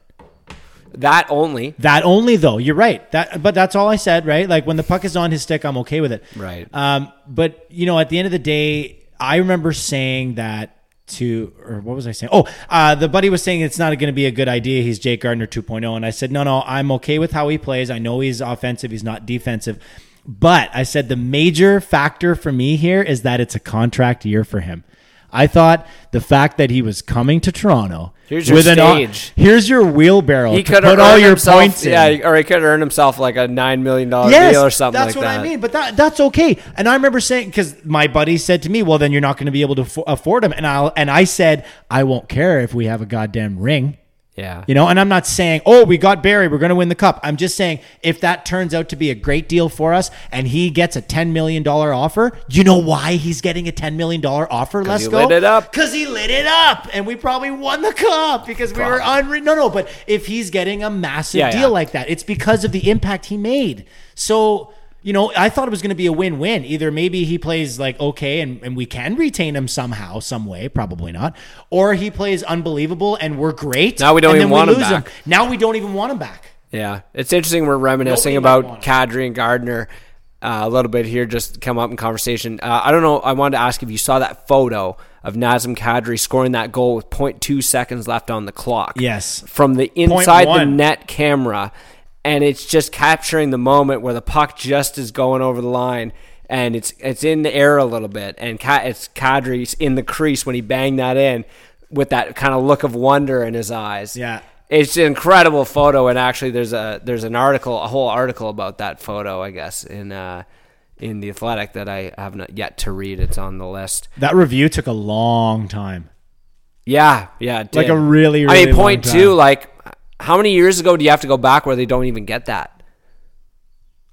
That only. That only though. You're right. That but that's all I said, right? Like when the puck is on his stick, I'm okay with it. Right. Um, but you know, at the end of the day, I remember saying that to, or what was I saying? Oh, uh, the buddy was saying it's not going to be a good idea. He's Jake Gardiner 2.0. And I said, no, no, I'm okay with how he plays. I know he's offensive, he's not defensive. But I said the major factor for me here is that it's a contract year for him. I thought the fact that he was coming to Toronto Here's your an- stage. here's your wheelbarrow He could put all your himself, points in. yeah, or he could earn himself like a nine million dollar Yes, deal or something that's like what that. I mean. But that that's okay. And I remember saying because my buddy said to me, "Well, then you're not going to be able to afford him." And I and I said, "I won't care if we have a goddamn ring." Yeah, You know, and I'm not saying, oh, we got Barrie, we're going to win the cup. I'm just saying, if that turns out to be a great deal for us and he gets a $10 million offer, you know why he's getting a $10 million offer? Let's he go. lit it up. Because he lit it up. And we probably won the cup because we were unre- No, no, but if he's getting a massive Yeah, deal yeah. like that, it's because of the impact he made. So. You know, I thought it was going to be a win-win. Either maybe he plays like okay, and, and we can retain him somehow, some way, probably not, or he plays unbelievable and we're great. Now we don't even then want him back. Now we don't even want him back. Yeah, it's interesting. We're reminiscing Nobody about Kadri and Gardiner uh, a little bit here, just come up in conversation. Uh, I don't know. I wanted to ask if you saw that photo of Nazem Kadri scoring that goal with 0.2 seconds left on the clock. Yes. from the inside the net camera, and it's just capturing the moment where the puck just is going over the line. And it's it's in the air a little bit, and Ka- it's Kadri's in the crease when he banged that in, with that kind of look of wonder in his eyes. Yeah. It's an incredible photo, and actually, there's a there's an article, a whole article about that photo, I guess, in uh, in the Athletic that I have not yet to read. It's on the list. That review took a long time. Yeah, yeah, Like a really, really I mean, point two, like, how many years ago do you have to go back where they don't even get that?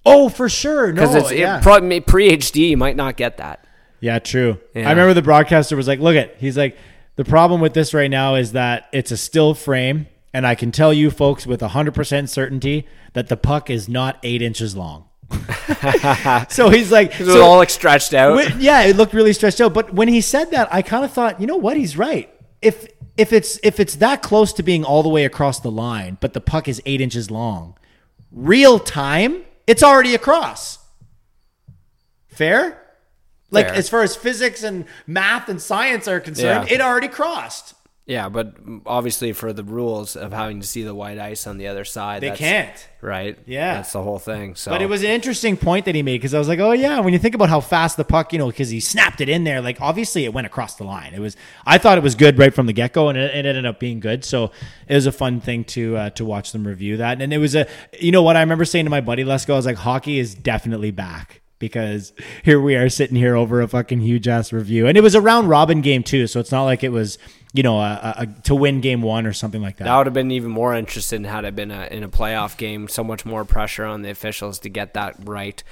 Oh, for sure. No, Because it's yeah. it, probably pre HD, you might not get that. yeah, true. Yeah. I remember the broadcaster was like, "Look at," he's like, "The problem with this right now is that it's a still frame, and I can tell you folks with hundred percent certainty that the puck is not eight inches long." so he's like, It so- all like stretched out. Yeah, it looked really stretched out. But when he said that, I kind of thought, you know what? He's right. If if it's if it's that close to being all the way across the line, but the puck is eight inches long, real time, it's already across. Fair. Like Fair. as far as physics and math and science are concerned, Yeah. it already crossed. Yeah, but obviously for the rules of having to see the white ice on the other side, They can't. Right. Yeah. That's the whole thing. So, But it was an interesting point that he made because I was like, oh yeah, when you think about how fast the puck, you know, because he snapped it in there, like obviously it went across the line. It was, I thought it was good right from the get go, and it, it ended up being good. So it was a fun thing to uh, to watch them review that, and it was a, you know what I remember saying to my buddy Lesko, I was like, hockey is definitely back. Because here we are sitting here over a fucking huge ass review, and it was a round robin game too, so it's not like it was, you know, a, a, to win game one or something like that. That would have been even more interesting had it been a, in a playoff game. So much more pressure on the officials to get that right.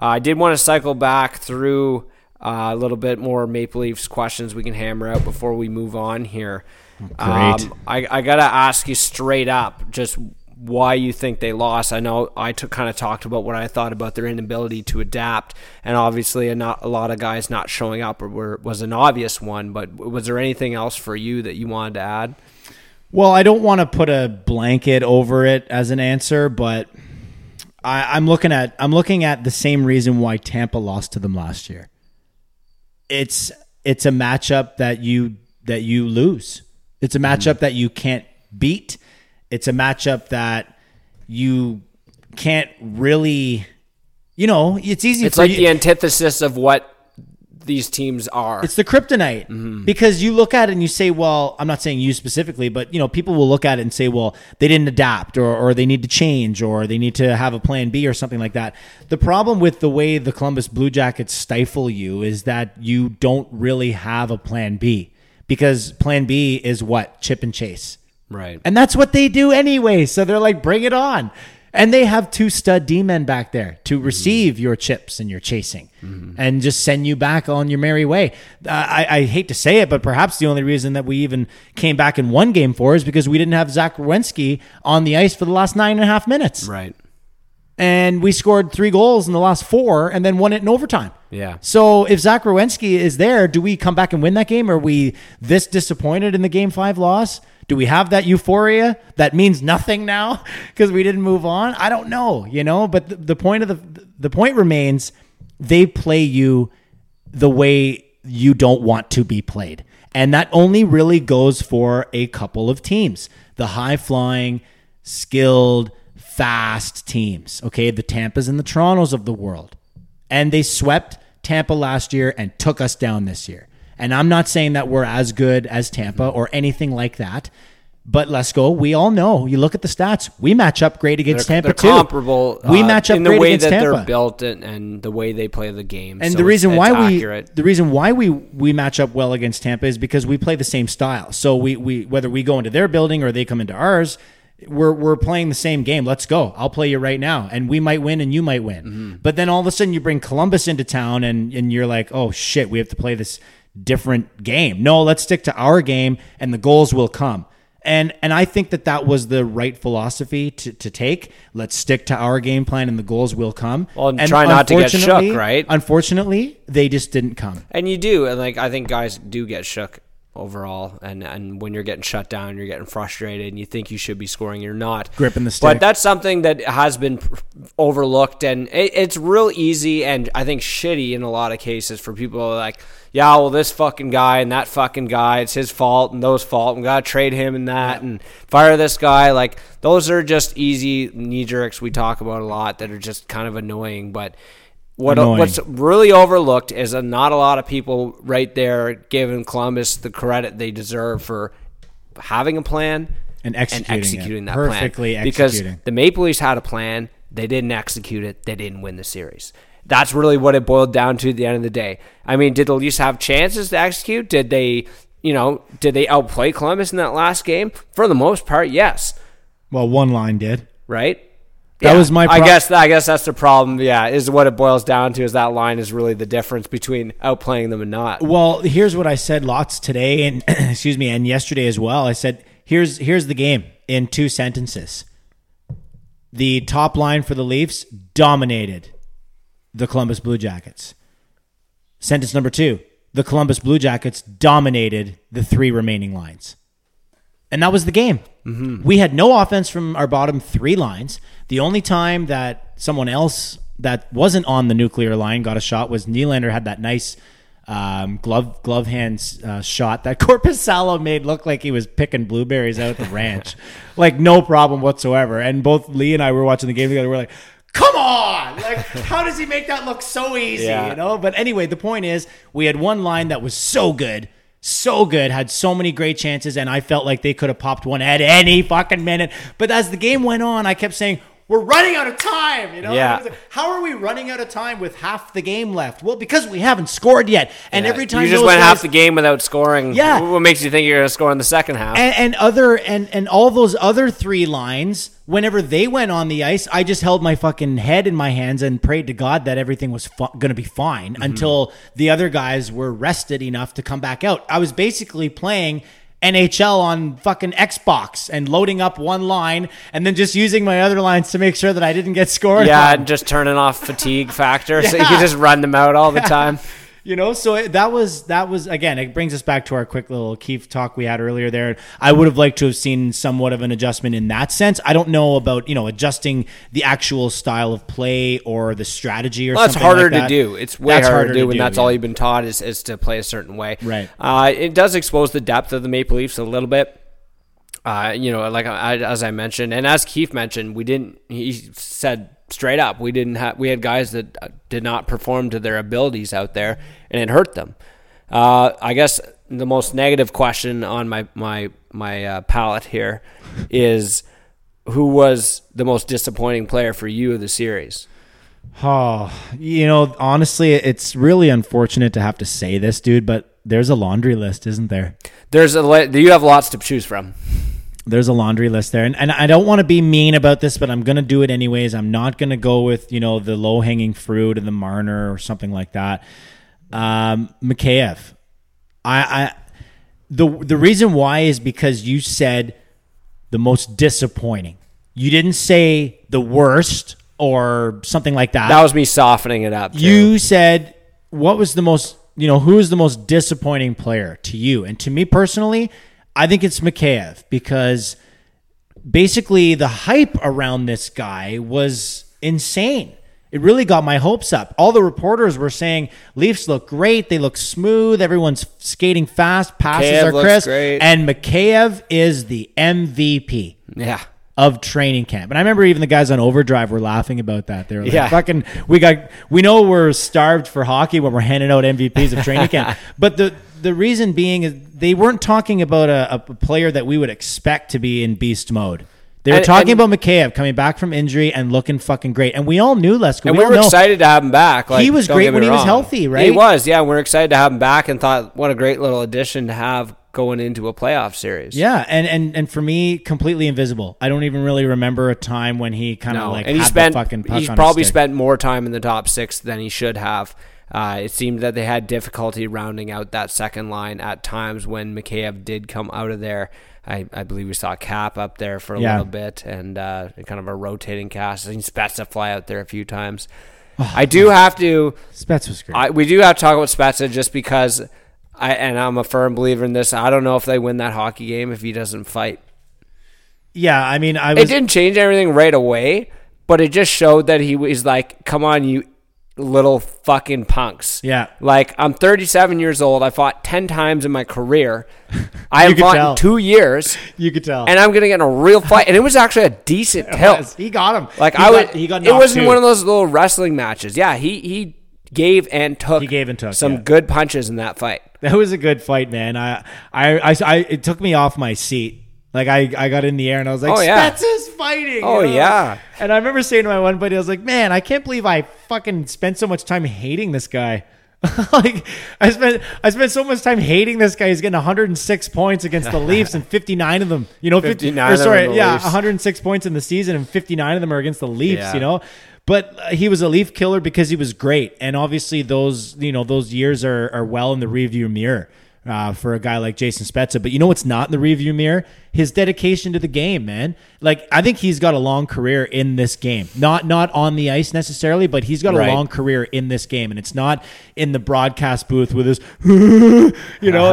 Uh, I did want to cycle back through uh, a little bit more Maple Leafs questions we can hammer out before we move on here. Great. Um, I, I got to ask you straight up just why you think they lost. I know I took, kind of talked about what I thought about their inability to adapt, and obviously a, not, a lot of guys not showing up were, was an obvious one. But was there anything else for you that you wanted to add? Well, I don't want to put a blanket over it as an answer, but I, I'm looking at I'm looking at the same reason why Tampa lost to them last year. It's it's a matchup that you that you lose. It's a matchup mm-hmm. that you can't beat. It's a matchup that you can't really, you know. It's easy. It's like you, the antithesis of what these teams are. it's the kryptonite mm-hmm. because you look at it and you say, well, I'm not saying you specifically, but you know, people will look at it and say, well, they didn't adapt or, or they need to change or they need to have a plan B or something like that. The problem with the way the Columbus Blue Jackets stifle you is that you don't really have a plan B because plan B is what? Chip and chase. Right. And that's what they do anyway. So they're like, bring it on. And they have two stud D men back there to receive your chips and your chasing and just send you back on your merry way. Uh, I, I hate to say it, but perhaps the only reason that we even came back in one game four is because we didn't have Zach Werenski on the ice for the last nine and a half minutes. right. And we scored three goals in the last four and then won it in overtime. Yeah. So if Zach Werenski is there, do we come back and win that game? Are we this disappointed in the game five loss? Do we have that euphoria that means nothing now because we didn't move on? I don't know, you know. But the, the point of the the point remains, they play you the way you don't want to be played. And that only really goes for a couple of teams. The high flying, skilled, fast teams. Okay, the Tampas and the Torontos of the world. And they swept Tampa last year and took us down this year. And I'm not saying that we're as good as Tampa or anything like that. But let's go. We all know. You look at the stats. We match up great against they're, Tampa they're too. comparable. We uh, match up in the great way against that Tampa. they're built and, and the way they play the game. And So the reason it's- why it's we accurate. the reason why we we match up well against Tampa is because we play the same style. So we we whether we go into their building or they come into ours, we're we're playing the same game. Let's go. I'll play you right now, and we might win, and you might win. Mm-hmm. But then all of a sudden you bring Columbus into town, and and you're like, oh shit, we have to play this different game. No, let's stick to our game, and the goals will come. And and I think that that was the right philosophy to, to take. Let's stick to our game plan, and the goals will come. Well, and try not to get shook, right? Unfortunately, they just didn't come. And you do, and like I think guys do get shook overall, and and when you're getting shut down, you're getting frustrated, and you think you should be scoring, you're not Gripping the stick. But that's something that has been overlooked, and it, it's real easy, and I think shitty in a lot of cases for people like, yeah, well, this fucking guy and that fucking guy, it's his fault and those fault, and we gotta trade him and that, and fire this guy. Like those are just easy knee jerks we talk about a lot that are just kind of annoying, but. What Annoying. what's really overlooked is that not a lot of people right there giving Columbus the credit they deserve for having a plan And executing it. executing that Perfectly plan. Because the Maple Leafs had a plan, they didn't execute it, they didn't win the series. That's really what it boiled down to at the end of the day. I mean, did the Leafs have chances to execute? Did they, you know, did they outplay Columbus in that last game? For the most part, yes. Well, one line did. Right? That was my I guess. I guess that's the problem. Yeah, is what it boils down to. Is that line is really the difference between outplaying them and not. Well, here's what I said lots today and excuse me, and yesterday as well. I said, here's here's the game in two sentences. The top line for the Leafs dominated the Columbus Blue Jackets. Sentence number two: the Columbus Blue Jackets dominated the three remaining lines. And that was the game. We had no offense from our bottom three lines. The only time that someone else that wasn't on the nuclear line got a shot was Nylander had that nice um, glove glove hands uh, shot that Korpisalo made look like he was picking blueberries out at the ranch, like no problem whatsoever. And both Lee and I were watching the game together. We're like, "Come on! Like, how does he make that look so easy?" Yeah. You know. But anyway, the point is, we had one line that was so good so good, had so many great chances, and I felt like they could have popped one at any fucking minute. But as the game went on, I kept saying, we're running out of time. You know, Yeah. Like, how are we running out of time with half the game left? Well, because we haven't scored yet. And Yeah. every time you just went guys- half the game without scoring, Yeah. What makes you think you're going to score in the second half? and, and other and and all those other three lines whenever they went on the ice i just held my fucking head in my hands and prayed to god that everything was fu- going to be fine mm-hmm. until the other guys were rested enough to come back out i was basically playing NHL on fucking Xbox and loading up one line and then just using my other lines to make sure that I didn't get scored. yeah, on. and just turning off fatigue factor, so you can just run them out all the time. You know so it, that was that was again it brings us back to our quick little Keefe talk we had earlier there i would have liked to have seen somewhat of an adjustment in that sense i don't know about you know adjusting the actual style of play or the strategy or Well, that's harder like to do. It's way That's harder, to do when that's all you've been taught is, is to play a certain way. Right. Uh, it does expose the depth of the Maple Leafs a little bit. Uh, you know, like I, as I mentioned, and as Keefe mentioned, we didn't. He said straight up, we didn't have. We had guys that uh, did not perform to their abilities out there, and it hurt them. Uh, I guess the most negative question on my my my uh, palette here is who was the most disappointing player for you of the series. Oh you know honestly it's really unfortunate to have to say this dude but there's a laundry list isn't there? There's a li- you have lots to choose from. there's a laundry list there and, and i don't want to be mean about this but i'm gonna do it anyways. I'm not gonna go with you know the low-hanging fruit and the marner or something like that. Um mikheyev. I i the the reason why is because you said the most disappointing. You didn't say the worst or something like that That was me softening it up. too. you said what was the most you know who is the most disappointing player to you and to me personally i think it's mikheyev because basically the hype around this guy was insane It really got my hopes up. All the reporters were saying Leafs look great. They look smooth. Everyone's skating fast. Passes Mikheyev are crisp. great. And Mikheyev is the MVP Yeah. Of training camp. And I remember even the guys on Overdrive were laughing about that. They were like, Yeah. fucking, we got, we know we're starved for hockey when we're handing out MVPs of training camp. But the, the reason being is they weren't talking about a, a player that we would expect to be in beast mode. They were And- talking and- about Mikheyev coming back from injury and looking fucking great. And we all knew Lesko. And we we were know excited to have him back. Like, He was great when he was healthy, right? He was, yeah. We're excited to have him back and thought what a great little addition to have going into a playoff series. Yeah, and, and and for me, completely invisible. I don't even really remember a time when he kind of No, like and he had spent. the fucking puck He's probably spent more time in the top six than he should have. Uh, it seemed that they had difficulty rounding out that second line at times when Mikheyev did come out of there. I, I believe we saw Cap up there for a Yeah. little bit and uh, kind of a rotating cast. I think Spezza fly out there a few times. I do have to. Spets was great. I, we do have to talk about Spezza just because I and I'm a firm believer in this. I don't know if they win that hockey game if he doesn't fight. yeah, I mean, I It didn't change everything right away, but it just showed that he was like, "Come on, you little fucking punks." Yeah. Like I'm 37 years old. I fought 10 times in my career. I have fought tell. in two years, you could tell. and I'm gonna get in a real fight. And it was actually a decent tilt. he got him. Like He I got- would, he got it wasn't too. one of those little wrestling matches. Yeah, he he gave and took. He gave and took, some yeah. good punches in that fight. That was a good fight, man. I, I, I, I, it took me off my seat. Like I, I got in the air and I was like, Oh, yeah. Spets is fighting. Oh, yeah. And I remember saying to my one buddy, I was like, man, I can't believe I fucking spent so much time hating this guy. like I spent, I spent so much time hating this guy. He's getting 106 points against the Leafs and 59 of them. You know, 50, 59 or sorry, yeah, Leafs. 106 points in the season and 59 of them are against the Leafs. Yeah. You know. But uh, he was a Leaf killer because he was great, and obviously those you know those years are are well in the rearview mirror uh, for a guy like Jason Spezza. But you know what's not in the rearview mirror? His dedication to the game, man. Like I think he's got a long career in this game, not not on the ice necessarily, but he's got a Right. long career in this game, and it's not in the broadcast booth with his, you know,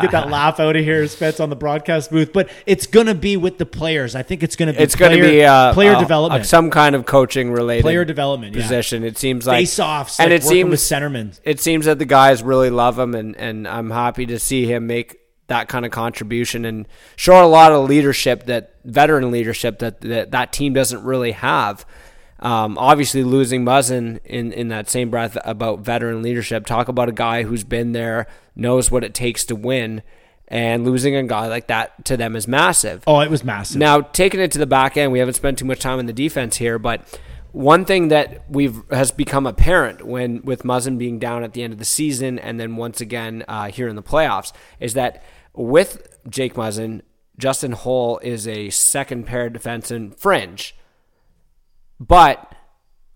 get that laugh out of here, Spets on the broadcast booth. But it's gonna be with the players. I think it's gonna be It's going to be uh, player uh, development. uh, some kind of coaching related Player development, yeah. position. It seems like face-offs, and like it seems with centermen. It seems that the guys really love him, and and I'm happy to see him make that kind of contribution and show a lot of leadership that veteran leadership that that, that team doesn't really have. Um, obviously, losing Muzzin in, in that same breath about veteran leadership. Talk about a guy who's been there, knows what it takes to win, and losing a guy like that to them is massive. Oh, it was massive. Now, taking it to the back end, we haven't spent too much time in the defense here, but one thing that we've has become apparent when with Muzzin being down at the end of the season, and then once again uh, here in the playoffs, is that with Jake Muzzin, Justin Holl is a second pair defense and fringe, but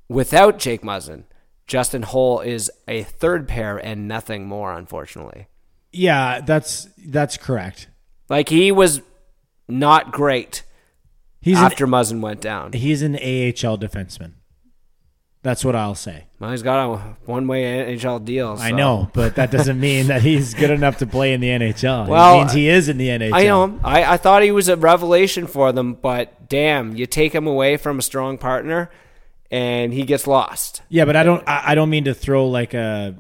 without Jake Muzzin, Justin Holl is a third pair and nothing more, unfortunately. yeah, that's that's correct. Like he was not great He's after Muzzin went down. he's an AHL defenseman. That's what I'll say. Well, he's got a one-way NHL deal. I know, but that doesn't mean that he's good enough to play in the NHL. Well, it means he is in the NHL. I know. I, I thought he was a revelation for them, but damn, you take him away from a strong partner, and he gets lost. Yeah, but I don't. I, I don't mean to throw like a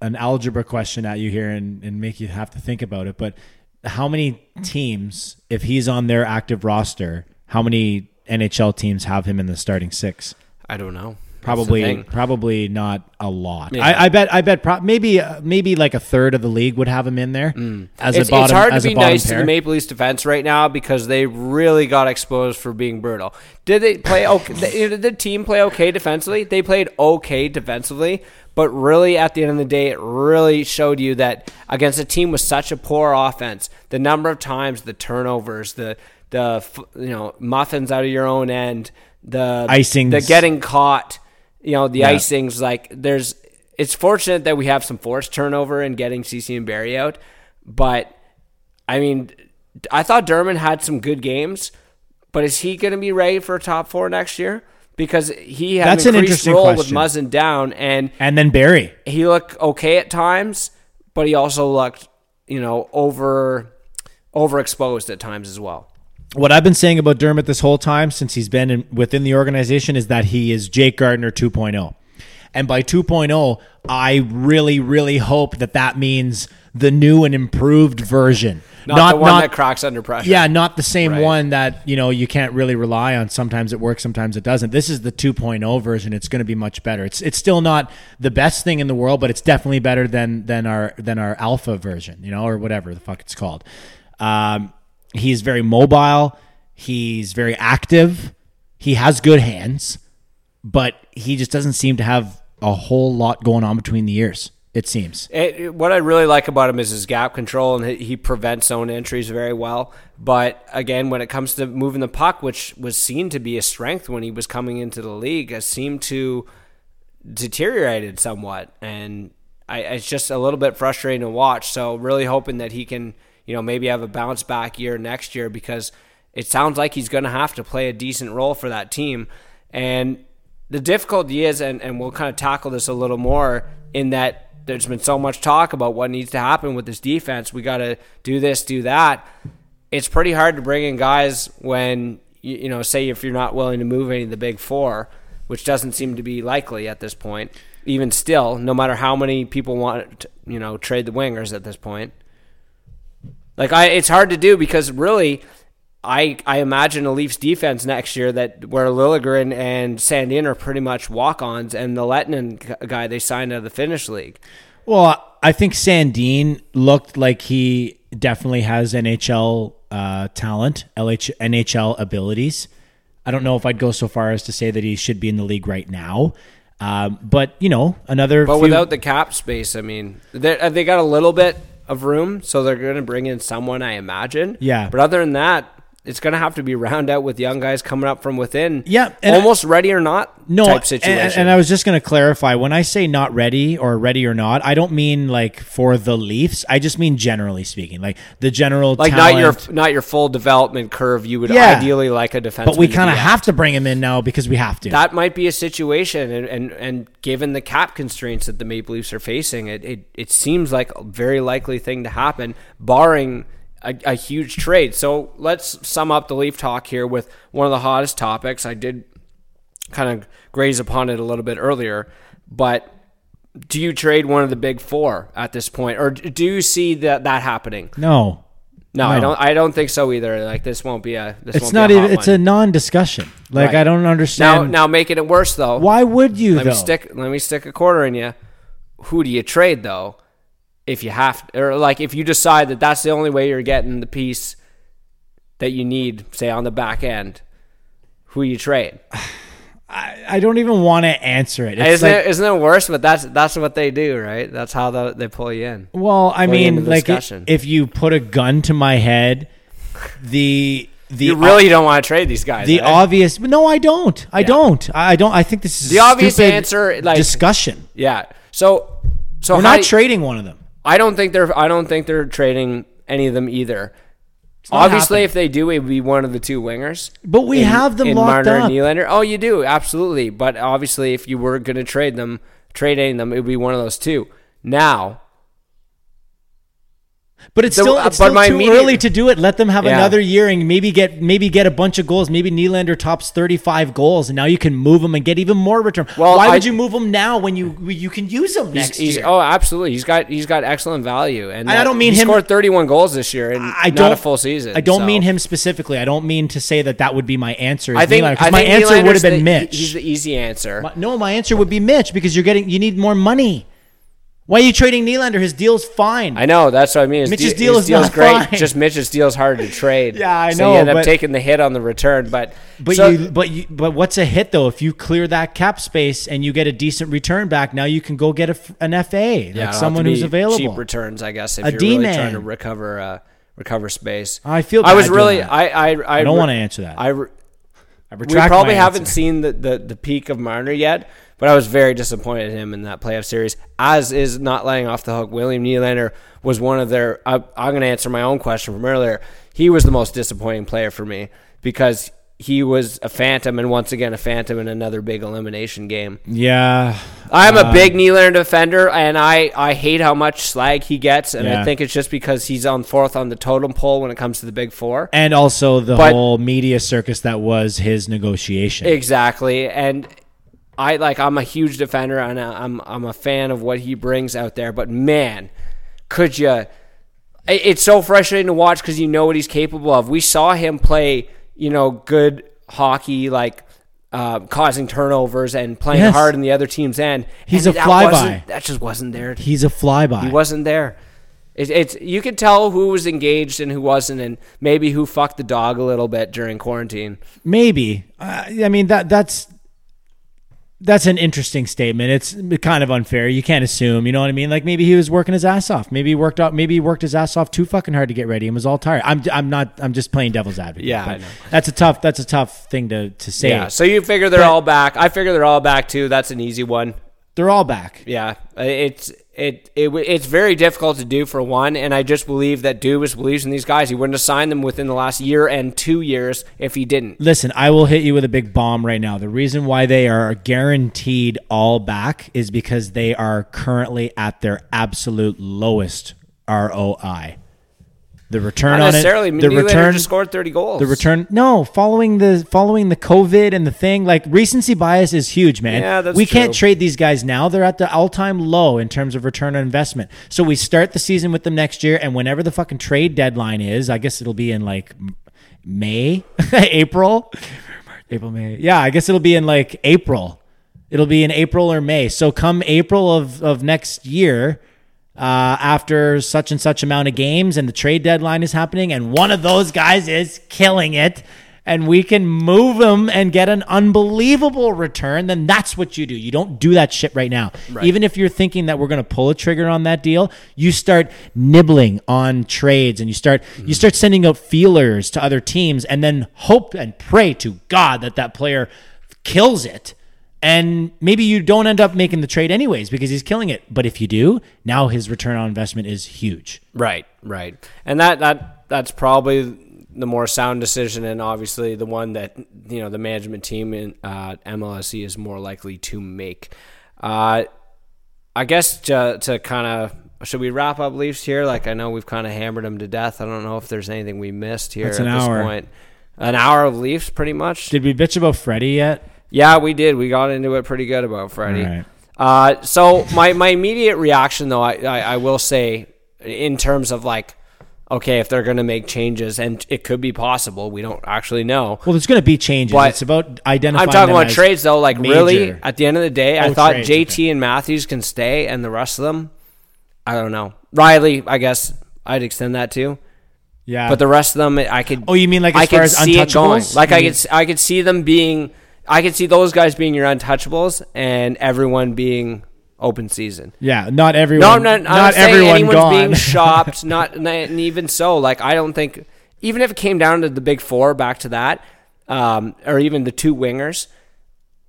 an algebra question at you here and, and make you have to think about it. But how many teams, if he's on their active roster, how many NHL teams have him in the starting six? I don't know. Probably, That's the thing. probably not a lot. Yeah. I, I bet. I bet. Pro- maybe, uh, maybe like a third of the league would have him in there as Mm. It's, a bottom. it's hard as to a be nice to pair. the Maple Leafs defense right now because they really got exposed for being brutal. Did they play okay? Did the team play okay defensively? They played okay defensively, but really at the end of the day, it really showed you that against a team with such a poor offense, the number of times the turnovers, the the you know muffins out of your own end, the Icings. the getting caught, you know the Yeah. icings. Like there's, it's fortunate that we have some forced turnover and getting CC and Barrie out, but I mean, I thought Dermott had some good games, but is he going to be ready for a top four next year? Because he had That's an an interesting role question. with Muzzin down, and and then Barrie. he looked okay at times, but he also looked, you know, over overexposed at times as well. What I've been saying about Dermott this whole time since he's been in, within the organization is that he is Jake Gardiner 2.0. And by 2.0, I really, really hope that that means the new and improved version. Not, the one that cracks under pressure. Yeah, not the same Right. one that, you know, you can't really rely on. Sometimes it works, sometimes it doesn't. This is the 2.0 version. It's going to be much better. It's it's still not the best thing in the world, but it's definitely better than than our than our alpha version, you know, or whatever the fuck it's called. Um, he's very mobile, he's very active. He has good hands, but he just doesn't seem to have a whole lot going on between the ears. It seems. It, it- what I really like about him is his gap control, and he, prevents zone entries very well. But again, when it comes to moving the puck, which was seen to be a strength when he was coming into the league, has seemed to deteriorated somewhat, and I, it's just a little bit frustrating to watch. So really hoping that he can, you know, maybe have a bounce back year next year because it sounds like he's going to have to play a decent role for that team. And the difficulty is, and, and we'll kind of tackle this a little more, in that there's been so much talk about what needs to happen with this defense. We got to do this, do that. It's pretty hard to bring in guys when, you, you know, say if you're not willing to move any of the big four, which doesn't seem to be likely at this point. Even still, no matter how many people want to, you know, trade the wingers at this point. Like I, it's hard to do because really, I I imagine a Leafs defense next year that where Liljegren and Sandin are pretty much walk-ons, and the Lehtonen guy they signed out of the Finnish league. Well, I think Sandin looked like he definitely has NHL uh, talent, LH, NHL abilities. I don't know if I'd go so far as to say that he should be in the league right now. Um, but you know, another. But few- without the cap space, I mean, they they got a little bit of room, so they're going to bring in someone, I imagine. Yeah. But other than that, it's going to have to be round out with young guys coming up from within. Yeah, and I- almost ready or not no type and- situation. And, I was just going to clarify when I say not ready or ready or not, I don't mean like for the Leafs. I just mean generally speaking, like the general like talent. not your not your full development curve. You would Yeah. ideally like a defenseman. but we kind of have to bring him in now because we have to. that might be a situation and, and, and given the cap constraints that the Maple Leafs are facing, it, it, it seems like a very likely thing to happen, barring a, a huge trade. So let's sum up the Leaf talk here with one of the hottest topics. I did kind of graze upon it a little bit earlier, but do you trade one of the big four at this point, or do you see that that happening? no, No, I don't. I don't think so either. Like this won't be a. This it's won't not be a even. It's one. a non-discussion. Like Right. I don't now. understand. Now making it worse though. why would you Let though? me stick. Let me stick a quarter in you. Who do you trade though? If you have, or like if you decide that that's the only way you're getting the piece that you need, say on the back end, who you trade? I, I don't even want to answer it. It's Isn't like, it? Isn't it worse? But that's that's what they do, right? That's how the, they pull you in. well, I Pull mean, like if you put a gun to my head, the the You really don't want to trade these guys. the eh? obvious. No, I don't. I Yeah. don't. I don't. I think this is The a obvious answer, like- discussion. yeah. So so We're not trading one of them. I don't think they're. I don't think they're trading any of them either. Obviously, happening. if they do, it would be one of the two wingers. But we have them in locked Marner up. and Nylander. Oh, you do absolutely. But obviously, if you were going to trade them, trade any of them, it would be one of those two. Now, But it's still, uh, it's but still my too immediate- early to do it. Let them have Yeah. another year and maybe get maybe get a bunch of goals. Maybe Nylander tops thirty five goals, and now you can move him and get even more return. Well, Why I- would you move him now when you you can use him next he's year? oh, absolutely. He's got he's got excellent value, and I don't mean he him- scored thirty one goals this year, and I don't a full season. I don't so. mean him specifically. I don't mean to say that that would be my answer. I think, I my think answer would have been the- Mitch. He's the easy answer. My- no, my answer would be Mitch because you're getting you need more money. Why are you trading Nylander? His deal's fine. I know that's what I mean. His Mitch's de- deal his is deal's not great. fine. Just Mitch's deal's hard to trade. Yeah, I so know, You end up but- taking the hit on the return, but But so- you, but you, but what's a hit though? If you clear that cap space and you get a decent return back, now you can go get a f an FA, Yeah, like it'll have someone who's be available. Cheap returns, I guess, if A you're really D-man. trying to recover uh, recover space. I feel I was doing really. that. I I I, I don't re- wanna answer that. I re- I we retract probably my haven't answer. seen the, the the peak of Marner yet, but I was very disappointed in him in that playoff series. As is not letting off the hook. William Nylander was one of their. I, I'm going to answer my own question from earlier. He was the most disappointing player for me because he was a phantom, and once again a phantom in another big elimination game. Yeah. I'm a Uh, big Nylander defender, and I, I hate how much slag he gets, and Yeah. I think it's just because he's on fourth on the totem pole when it comes to the big four. And also the But- whole media circus that was his negotiation. Exactly, and I like I'm a huge defender, and I'm I'm a fan of what he brings out there. But man, could you? It's so frustrating to watch because you know what he's capable of. We saw him play, you know, good hockey, like uh, causing turnovers and playing Yes. hard in the other team's end. He's and a flyby. That just wasn't there. He's a flyby. He wasn't there. It, it's you could tell who was engaged and who wasn't, and maybe who fucked the dog a little bit during quarantine. Maybe. Uh, I mean that that's that's an interesting statement. It's kind of unfair. You can't assume. You know what I mean? Like maybe he was working his ass off. Maybe he worked out. Maybe he worked his ass off too fucking hard to get ready and was all tired. I'm I'm not. I'm just playing devil's advocate. Yeah, I know. That's a tough. That's a tough thing to to say. Yeah. So you figure they're But- all back. I figure they're all back too. That's an easy one. They're all back. Yeah. It's it, it it's very difficult to do for one, and I just believe that Dubas believes in these guys. He wouldn't have signed them within the last year and two years if he didn't. Listen, I will hit you with a big bomb right now. The reason why they are guaranteed all back is because they are currently at their absolute lowest ROI. The return Not on necessarily. it, the Nylander return, just scored thirty goals. the return. No, following the following the COVID and the thing, like recency bias is huge, man. Yeah, that's we can't trade these guys now. They're at the all time low in terms of return on investment. So we start the season with them next year, and whenever the fucking trade deadline is, I guess it'll be in like May, April, April, May. Yeah, I guess it'll be in like April. It'll be in April or May. So come April of of next year. Uh, after such and such amount of games and the trade deadline is happening and one of those guys is killing it and we can move him and get an unbelievable return then that's what you do. You don't do that shit right now. Even if you're thinking that we're going to pull a trigger on that deal you start nibbling on trades and you start you start sending out feelers to other teams and then hope and pray to god that that player kills it and maybe you don't end up making the trade anyways because he's killing it. But if you do, now his return on investment is huge. Right, right, and that that that's probably the more sound decision, and obviously the one that you know the management team in uh, MLSE is more likely to make. Uh, I guess to to kind of should we wrap up Leafs here? Like I know we've kind of hammered them to death. I don't know if there's anything we missed here That's at an this hour. point. An hour of Leafs, pretty much. Did we bitch about Freddie yet? Yeah, we did. We got into it pretty good about Freddie. Right. Uh, so my, my immediate reaction, though, I, I, I will say, in terms of like, okay, if they're going to make changes, and it could be possible, we don't actually know. Well, there's going to be changes. But it's about identifying. I'm talking about trades, though. Like, really, at the end of the day, I Oh, thought trades, JT okay. and Matthews can stay, and the rest of them, I don't know. Rielly, I guess I'd extend that too. Yeah, But the rest of them, I could. Oh, you mean like as I far as see it going. untouchables? Like You I mean- could, I could see them being. I could see those guys being your untouchables, and everyone being open season. yeah, not everyone. No, I'm not. I'm not not everyone anyone's gone. being shopped. Not, and even so, like I don't think, even if it came down to the big four, back to that, um, or even the two wingers,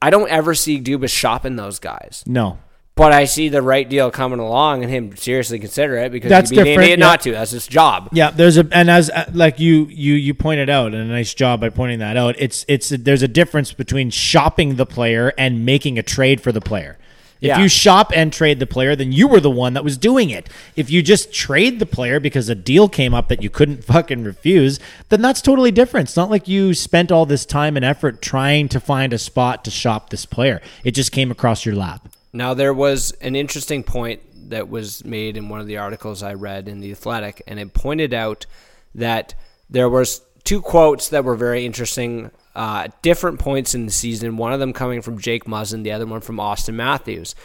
I don't ever see Dubas shopping those guys. no, But I see the right deal coming along, and him seriously consider it because That's he'd be an idiot yeah. not to. That's his job. Yeah, there's a and as uh, like you you you pointed out, and a nice job by pointing that out. It's it's there's a difference between shopping the player and making a trade for the player. If Yeah. you shop and trade the player, then you were the one that was doing it. If you just trade the player because a deal came up that you couldn't fucking refuse, then that's totally different. It's not like you spent all this time and effort trying to find a spot to shop this player. It just came across your lap. Now there was an interesting point that was made in one of the articles I read in the Athletic, and it pointed out that there was two quotes that were very interesting. Uh, at different points in the season, one of them coming from Jake Muzzin, the other one from Auston Matthews,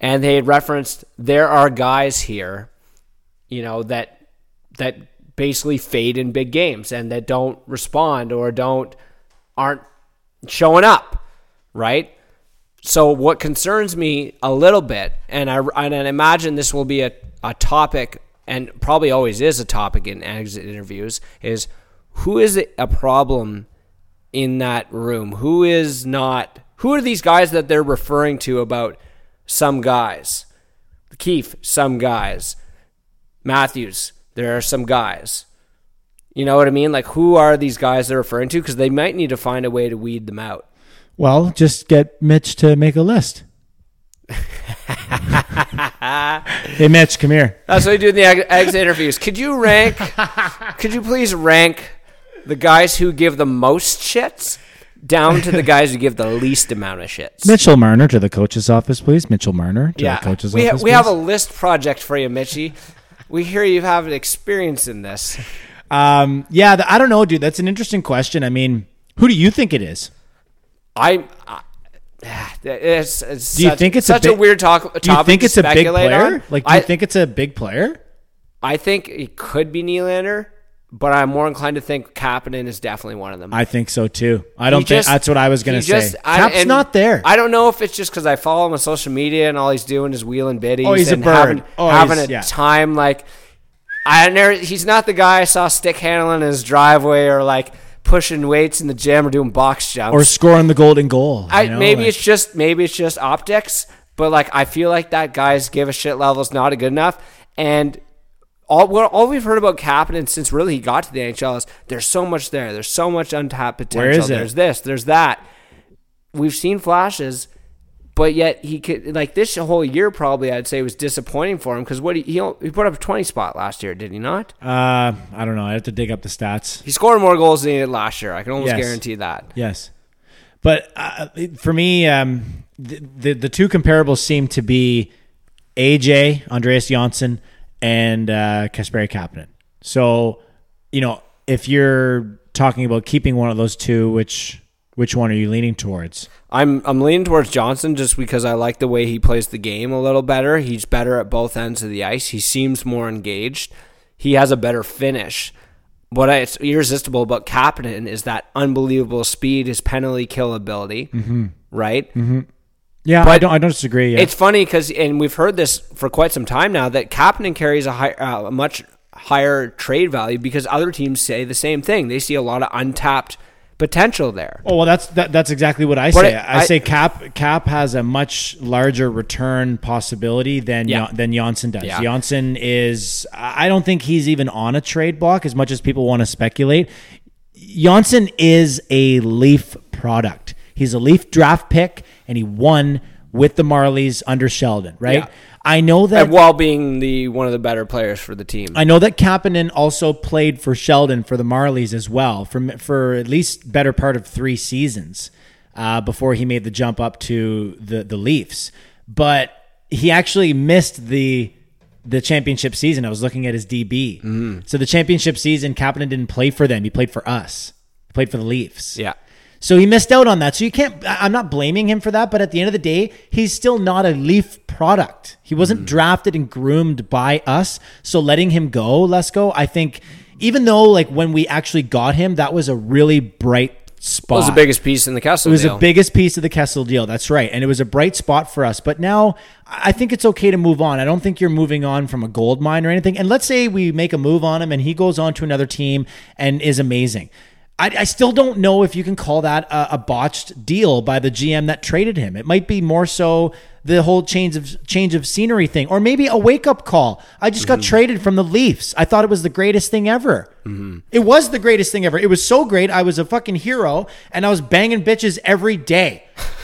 and they had referenced there are guys here, you know that that basically fade in big games and that don't respond or don't aren't showing up, right? So what concerns me a little bit, and I, and I imagine this will be a, a topic, and probably always is a topic in exit interviews, is who is a problem in that room? Who is not? Who are these guys that they're referring to about some guys? Keefe, some guys. Matthews, there are some guys. You know what I mean? Like, who are these guys they're referring to? Because they might need to find a way to weed them out. Well, just get Mitch to make a list. hey, Mitch, come here. That's what you do in the ex- exit interviews. Could you rank? could you please rank the guys who give the most shits down to the guys who give the least amount of shits? Mitchell Marner to the coach's office, please. Mitchell Marner to the coach's we, ha- office. we have a list project for you, Mitchy. We hear you have experience in this. Um, yeah, the, I don't know, dude. That's an interesting question. I mean, who do you think it is? I. I it's, it's Do you such, think it's such a, a, big, weird talk, Do you think it's a big player? on? Like, do you I, think it's a big player? I think it could be Nylander, but I'm more inclined to think Kapanen is definitely one of them. I think so too. I don't think that's what I was going to say. just- Cap's not there. I don't know if it's just because I follow him on social media and all he's doing is wheeling biddies. Oh, he's a bird. Having, Oh, having a yeah. time like I never. He's not the guy I saw stick handling in his driveway or like pushing weights in the gym or doing box jumps or scoring the golden goal. I, know, maybe like- it's just maybe it's just optics, but like I feel like that guy's give a shit level is not good enough. And all well, all we've heard about Kapanen since really he got to the NHL is there's so much there. There's so much untapped potential. Where is it? There's this. There's that. We've seen flashes, but yet he could like this whole year probably I'd say was disappointing for him because what he he, he put up a 20 spot last year, did he not? Uh, I don't know. I have to dig up the stats. He scored more goals than he did last year. I can almost Yes. guarantee that. Yes, but uh, for me, um, the, the the two comparables seem to be AJ Andreas Johnsson and uh, Kasperi Kapanen. So, you know, if you're talking about keeping one of those two, which which one are you leaning towards? I'm I'm leaning towards Johnsson just because I like the way he plays the game a little better. He's better at both ends of the ice. He seems more engaged. He has a better finish. What I, it's irresistible about Kapanen is that unbelievable speed, his penalty kill ability, right? Yeah, I don't I don't disagree. Yeah. It's funny because, and we've heard this for quite some time now, that Kapanen carries a, high, uh, a much higher trade value because other teams say the same thing. They see a lot of untapped potential there. Oh well, that's that, that's exactly what I But say. I- I, say Cap Cap has a much larger return possibility than Yeah. Than Johnsson does. Yeah. Johnsson is I don't think he's even on a trade block as much as people want to speculate. Johnsson is a Leaf product. He's a Leaf draft pick, and he won with the Marlies under Sheldon. Right? Yeah. I know that And while being the one of the better players for the team. I know that Kapanen also played for Sheldon for the Marlies as well for for at least better part of three seasons uh, before he made the jump up to the the Leafs. But he actually missed the the championship season. I was looking at his DB. Mm-hmm. So the championship season, Kapanen didn't play for them. He played for us. He played for the Leafs. yeah. So he missed out on that. So you can't. I'm not blaming him for that, but at the end of the day, he's still not a Leaf product. He wasn't Mm-hmm. drafted and groomed by us. So letting him go, Lesko, I think, even though like when we actually got him, that was a really bright spot. That was the biggest piece in the Kessel It was deal. the biggest piece of the Kessel deal. That's right. And it was a bright spot for us. But now I think it's okay to move on. I don't think you're moving on from a gold mine or anything. And let's say we make a move on him and he goes on to another team and is amazing. I, I still don't know if you can call that a, a botched deal by the GM that traded him. It might be more so the whole change of change of scenery thing, or maybe a wake up call. I just got mm-hmm. traded from the Leafs. I thought it was the greatest thing ever. Mm-hmm. It was the greatest thing ever. It was so great. I was a fucking hero, and I was banging bitches every day.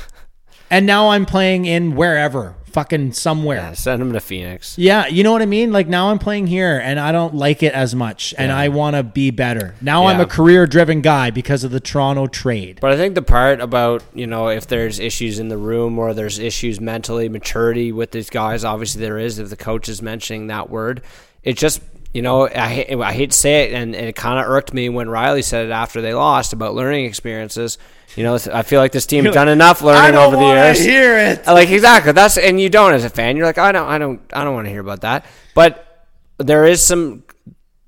and now I'm playing in wherever, fucking somewhere. Yeah, send him to Phoenix. Yeah, you know what I mean? Like now I'm playing here and I don't like it as much and I want to be better. Now I'm a career driven guy because of the Toronto trade. But I think the part about, you know, if there's issues in the room or there's issues mentally, maturity with these guys, obviously there is if the coach is mentioning that word. It just, you know, I, hate- I hate to say it, and, and it kind of irked me when Rielly said it after they lost about learning experiences. You know, I feel like this team's done enough learning over the years. i hear it. Like exactly. That's and you don't as a fan. You're like, I don't, I don't, I don't want to hear about that. But there is some,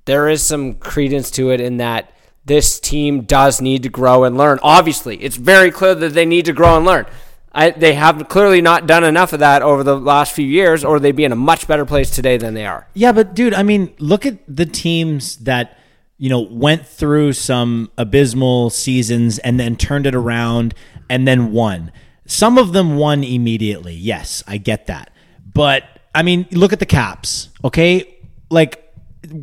there is some credence to it in that this team does need to grow and learn. Obviously, it's very clear that they need to grow and learn. I, they have clearly not done enough of that over the last few years, or they'd be in a much better place today than they are. Yeah, but dude, I mean, look at the teams that you know went through some abysmal seasons and then turned it around and then won. Some of them won immediately. Yes, I get that. But I mean, look at the Caps. Okay, like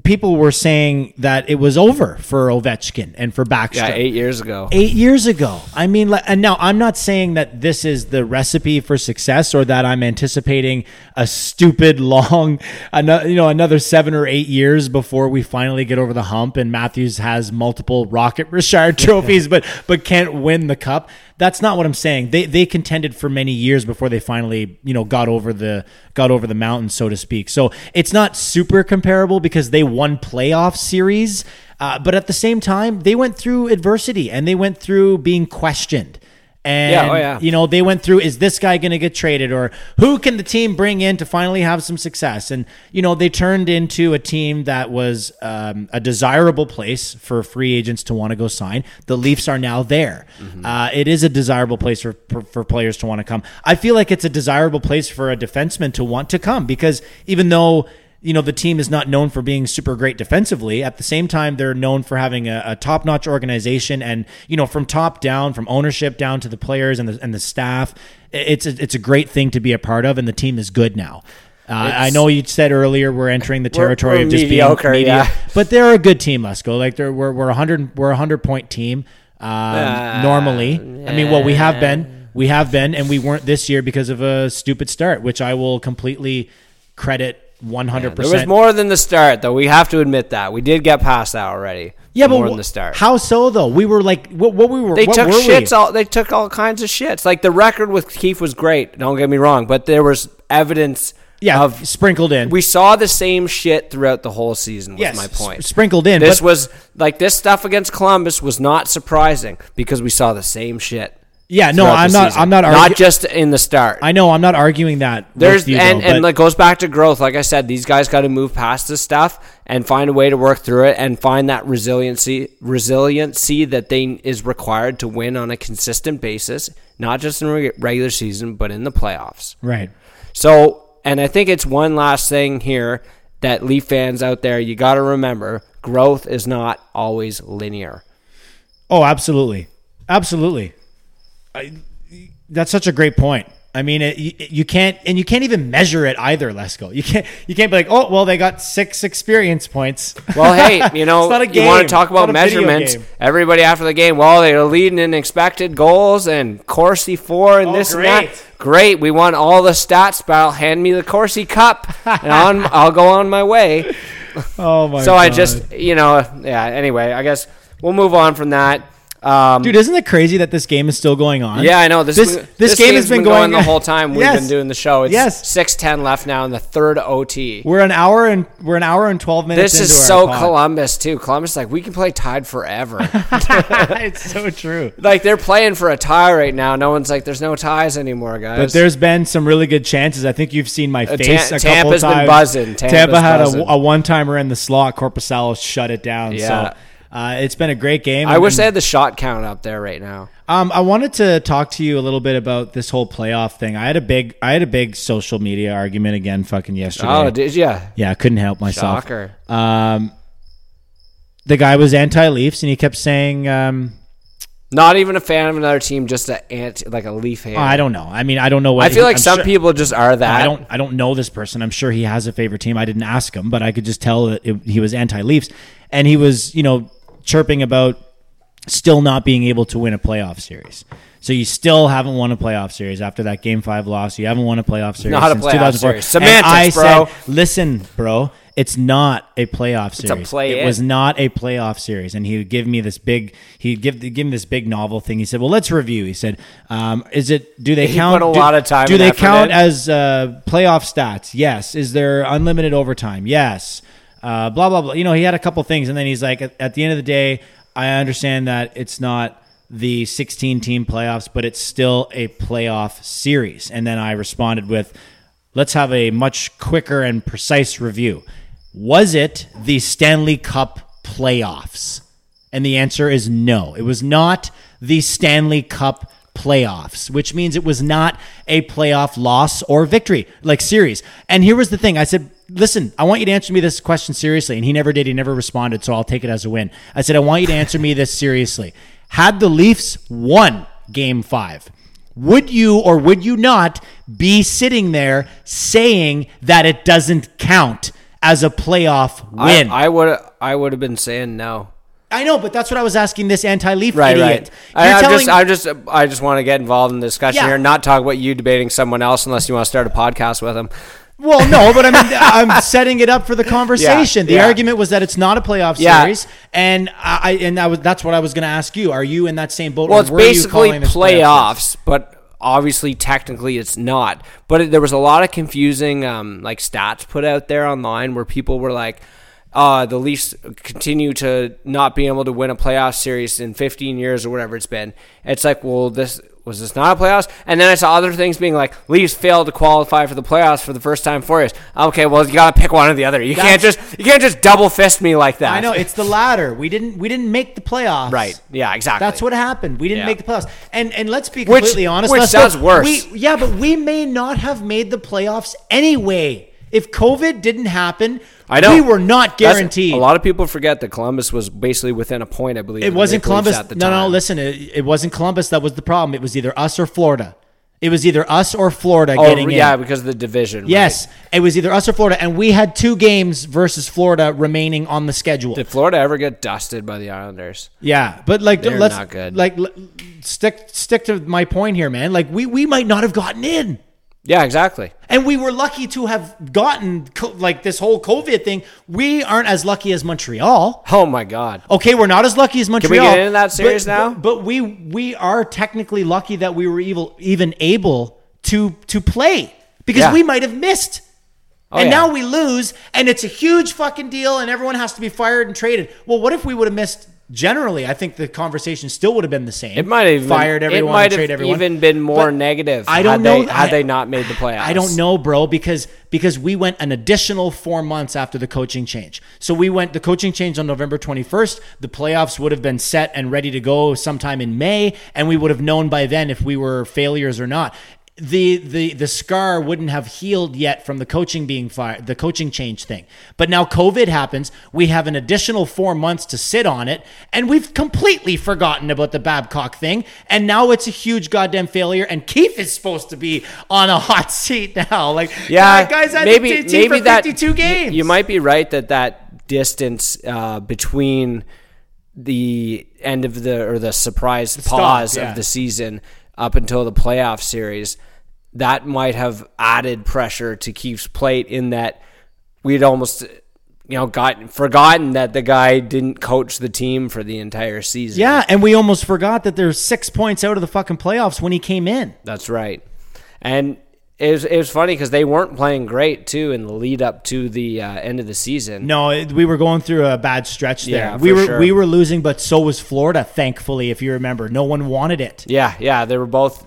people were saying that it was over for Ovechkin and for Backstrom. Yeah, eight years ago. Eight years ago. I mean, like, and now I'm not saying that this is the recipe for success or that I'm anticipating a stupid long, you know, another seven or eight years before we finally get over the hump and Matthews has multiple Rocket Richard trophies, but but can't win the cup. That's not what I'm saying. They they contended for many years before they finally you know got over the got over the mountain, so to speak. So it's not super comparable because they won playoff series. Uh, but at the same time, they went through adversity and they went through being questioned. And Yeah, oh, yeah. you know, they went through is this guy going to get traded or who can the team bring in to finally have some success? And you know, they turned into a team that was um, a desirable place for free agents to want to go sign. The Leafs are now there. Uh, it is a desirable place for, for for players to want to come. I feel like it's a desirable place for a defenseman to want to come because even though you know the team is not known for being super great defensively at the same time they're known for having a, a top-notch organization and you know from top down from ownership down to the players and the, and the staff it's a, it's a great thing to be a part of and the team is good now uh, I know you said earlier we're entering the We're- territory we're of just mediocre, being yeah. but they're a good team. Let's go. Like they're we're we're a hundred we're a hundred point team. Um, normally, I mean, well, we have been we have been, and we weren't this year because of a stupid start, which I will completely credit one hundred There was more than the start, though. We have to admit that we did get past that already. Yeah, but more wh- than the start. How so though? We were like, what, what we were? They took were shits. We? All they took all kinds of shits. Like the record with Keefe was great. Don't get me wrong, but there was evidence. Yeah, of sprinkled in. We saw the same shit throughout the whole season. Was Yes, my point. sprinkled in, This but- was like this stuff against Columbus was not surprising because we saw the same shit. Yeah, no, I'm not. season. I'm not. Arguing not just in the start. I know. I'm not arguing that. There's you, and though, and it goes back to growth. Like I said, these guys got to move past this stuff and find a way to work through it and find that resiliency resiliency that they is required to win on a consistent basis, not just in reg- regular season but in the playoffs. right. So, and I think it's one last thing here that Leaf fans out there, you got to remember, growth is not always linear. Oh, absolutely, absolutely. I, that's such a great point. I mean, it, you, you can't, and you can't even measure it either. Lesko, you can't, you can't be like, oh, well, they got six experience points. Well, hey, you know, It's not a you want to talk about measurements. Everybody after the game, well, they're leading in expected goals and Corsi four and Oh, this and great. that. Great, we won all the stats, but hand me the Corsi Cup, and on, I'll go on my way. oh my! So I just, you know, yeah. Anyway, I guess we'll move on from that. Um, dude, isn't it crazy that this game is still going on? yeah, I know this. This, this, this, game has game's been, going, the whole time we've Yes. been doing the show. It's Yes. six ten left now in the third OT. We're an hour and we're an hour and twelve minutes. This is so pod. Columbus too. Columbus like we can play tied forever. it's so true. like they're playing for a tie right now. No one's like, there's no ties anymore, guys. But there's been some really good chances. I think you've seen my Uh, face Ta- a couple Tampa's been times. buzzing. Tampa had buzzing. a, a one timer in the slot. Korpisalo shut it down. Yeah. So uh, it's been a great game. I And- wish they had the shot count up there right now. Um, I wanted to talk to you a little bit about this whole playoff thing. I had a big, I had a big social media argument again, fucking yesterday. Oh, did you? yeah, I couldn't help myself. Shocker. Um, the guy was anti-Leafs, and he kept saying, um, Not even a fan of another team, just a ant like a Leaf fan. oh, "I don't know. I mean, I don't know what." I feel like I'm some sure- people just are that. I don't. I don't know this person. I'm sure he has a favorite team. I didn't ask him, but I could just tell that it, he was anti-Leafs, and he was, you know, chirping about still not being able to win a playoff series. So you still haven't won a playoff series after that Game Five loss. You haven't won a playoff series Not a since playoff 2004. series. And I bro. said, "Listen, bro, it's not a playoff series. It's a play it in. was not a playoff series." And he would give me this big. He'd give give me this big novel thing. He said, "Well, let's review." He said, um, "Is it? Do they He count? a do, lot of time Do they count in. as uh, playoff stats? Yes. Is there unlimited overtime? Yes. Uh, blah blah blah. You know, he had a couple things, and then he's like, at, at the end of the day, I understand that it's not the 16 team playoffs, but it's still a playoff series. And then I responded with, let's have a much quicker and precise review. Was it the Stanley Cup playoffs? And the answer is no. It was not the Stanley Cup playoffs, which means it was not a playoff loss or victory, like series. And here was the thing I said, listen, I want you to answer me this question seriously. And he never did. He never responded. So I'll take it as a win. I said, I want you to answer me this seriously. Had the Leafs won game five, would you or would you not be sitting there saying that it doesn't count as a playoff win. I, I would I would have been saying no. I know, but that's what I was asking this anti-leaf Right, idiot. right. You're I, I'm telling- just, I just, I just want to get involved in the discussion Yeah. here, and not talk about you debating someone else, unless you want to start a podcast with them. Well, no, but I mean, I'm setting it up for the conversation. the yeah. argument was that it's not a playoff Yeah. series, and I and that was that's what I was going to ask you. Are you in that same boat? Well, it's basically playoffs, but obviously, technically, it's not. But it, there was a lot of confusing, um, like stats put out there online where people were like, uh, the Leafs continue to not be able to win a playoff series in 15 years or whatever it's been. It's like, well, this was this not a playoffs? And then I saw other things being like, Leafs failed to qualify for the playoffs for the first time in four years. Okay, well, you got to pick one or the other. You can't just you can't just double fist me like that. I know it's the latter. We didn't we didn't make the playoffs. right. Yeah, exactly. That's what happened. We didn't Yeah. make the playoffs. And and let's be Which- completely honest. which sounds go- worse. We, yeah, but we may not have made the playoffs anyway. If COVID didn't happen, I know we were not That's- guaranteed. A lot of people forget that Columbus was basically within a point, I believe. It wasn't Columbus. at the No, no, listen. It, it wasn't Columbus that was the problem. It was either us or Florida. It was either us or Florida Oh, getting yeah, in. because of the division. Yes, it was either us or Florida, and we had two games versus Florida remaining on the schedule. Did Florida ever get dusted by the Islanders? Yeah, but like, They're let's not good. like stick stick to my point here, man. Like, we we might not have gotten in. Yeah, exactly. And we were lucky to have gotten co- like this whole COVID thing. We aren't as lucky as Montreal. Oh my God. Okay, we're not as lucky as montreal we Montreal. get into that series but, now? But, but we we are technically lucky that we were evil, even able to to play because Yeah. we might have missed. Oh, and yeah. now we lose, and it's a huge fucking deal, and everyone has to be fired and traded. Well, what if we would have missed? Generally, I think the conversation still would have been the same. It might have fired everyone, It might have everyone. even been more But negative. I don't had know. They, had I- they not made the playoffs? I don't know, bro, because because we went an additional four months after the coaching change. So we went the coaching change on November 21st. The playoffs would have been set and ready to go sometime in May, and we would have known by then if we were failures or not. The the the scar wouldn't have healed yet from the coaching being fired, the coaching change thing. But now COVID happens. We have an additional four months to sit on it, and we've completely forgotten about the Babcock thing. And now it's a huge goddamn failure. And Keefe is supposed to be on a hot seat now. Like, Yeah, guys had maybe the maybe for that 52 you- games. You, might be right that that distance uh, between the end of the or the surprise stop, pause yeah. of the season up until the playoff series that might have added pressure to Keefe's plate in that we'd almost you know gotten forgotten that the guy didn't coach the team for the entire season. Yeah, and we almost forgot that there's six points out of the fucking playoffs when he came in. That's right. And it was, it was funny because they weren't playing great too in the lead up to the uh, end of the season. No, it- we were going through a bad stretch there. Yeah, we were sure. we were losing, but so was Florida. Thankfully, if you remember, no one wanted it. Yeah, yeah, they were both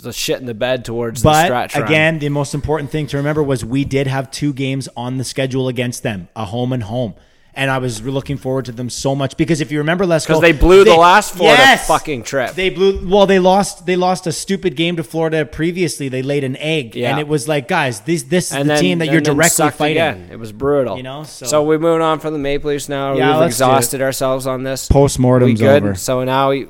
the shit in the bed towards the But stretch. run. again, the most important thing to remember was we did have two games on the schedule against them, a home and home. And I was looking forward to them so much because if you remember, Les, because they blew the last Florida fucking trip. They blew. Well, they lost. They lost a stupid game to Florida previously. They laid an egg, Yeah. and it was like, guys, this this is and the then, team that you're directly fighting. Again. It was brutal. You know, so- so, we're moving on from the Maple Leafs now. Yeah, We've let's do it. exhausted ourselves on this. Postmortem's We good? over. So now, we,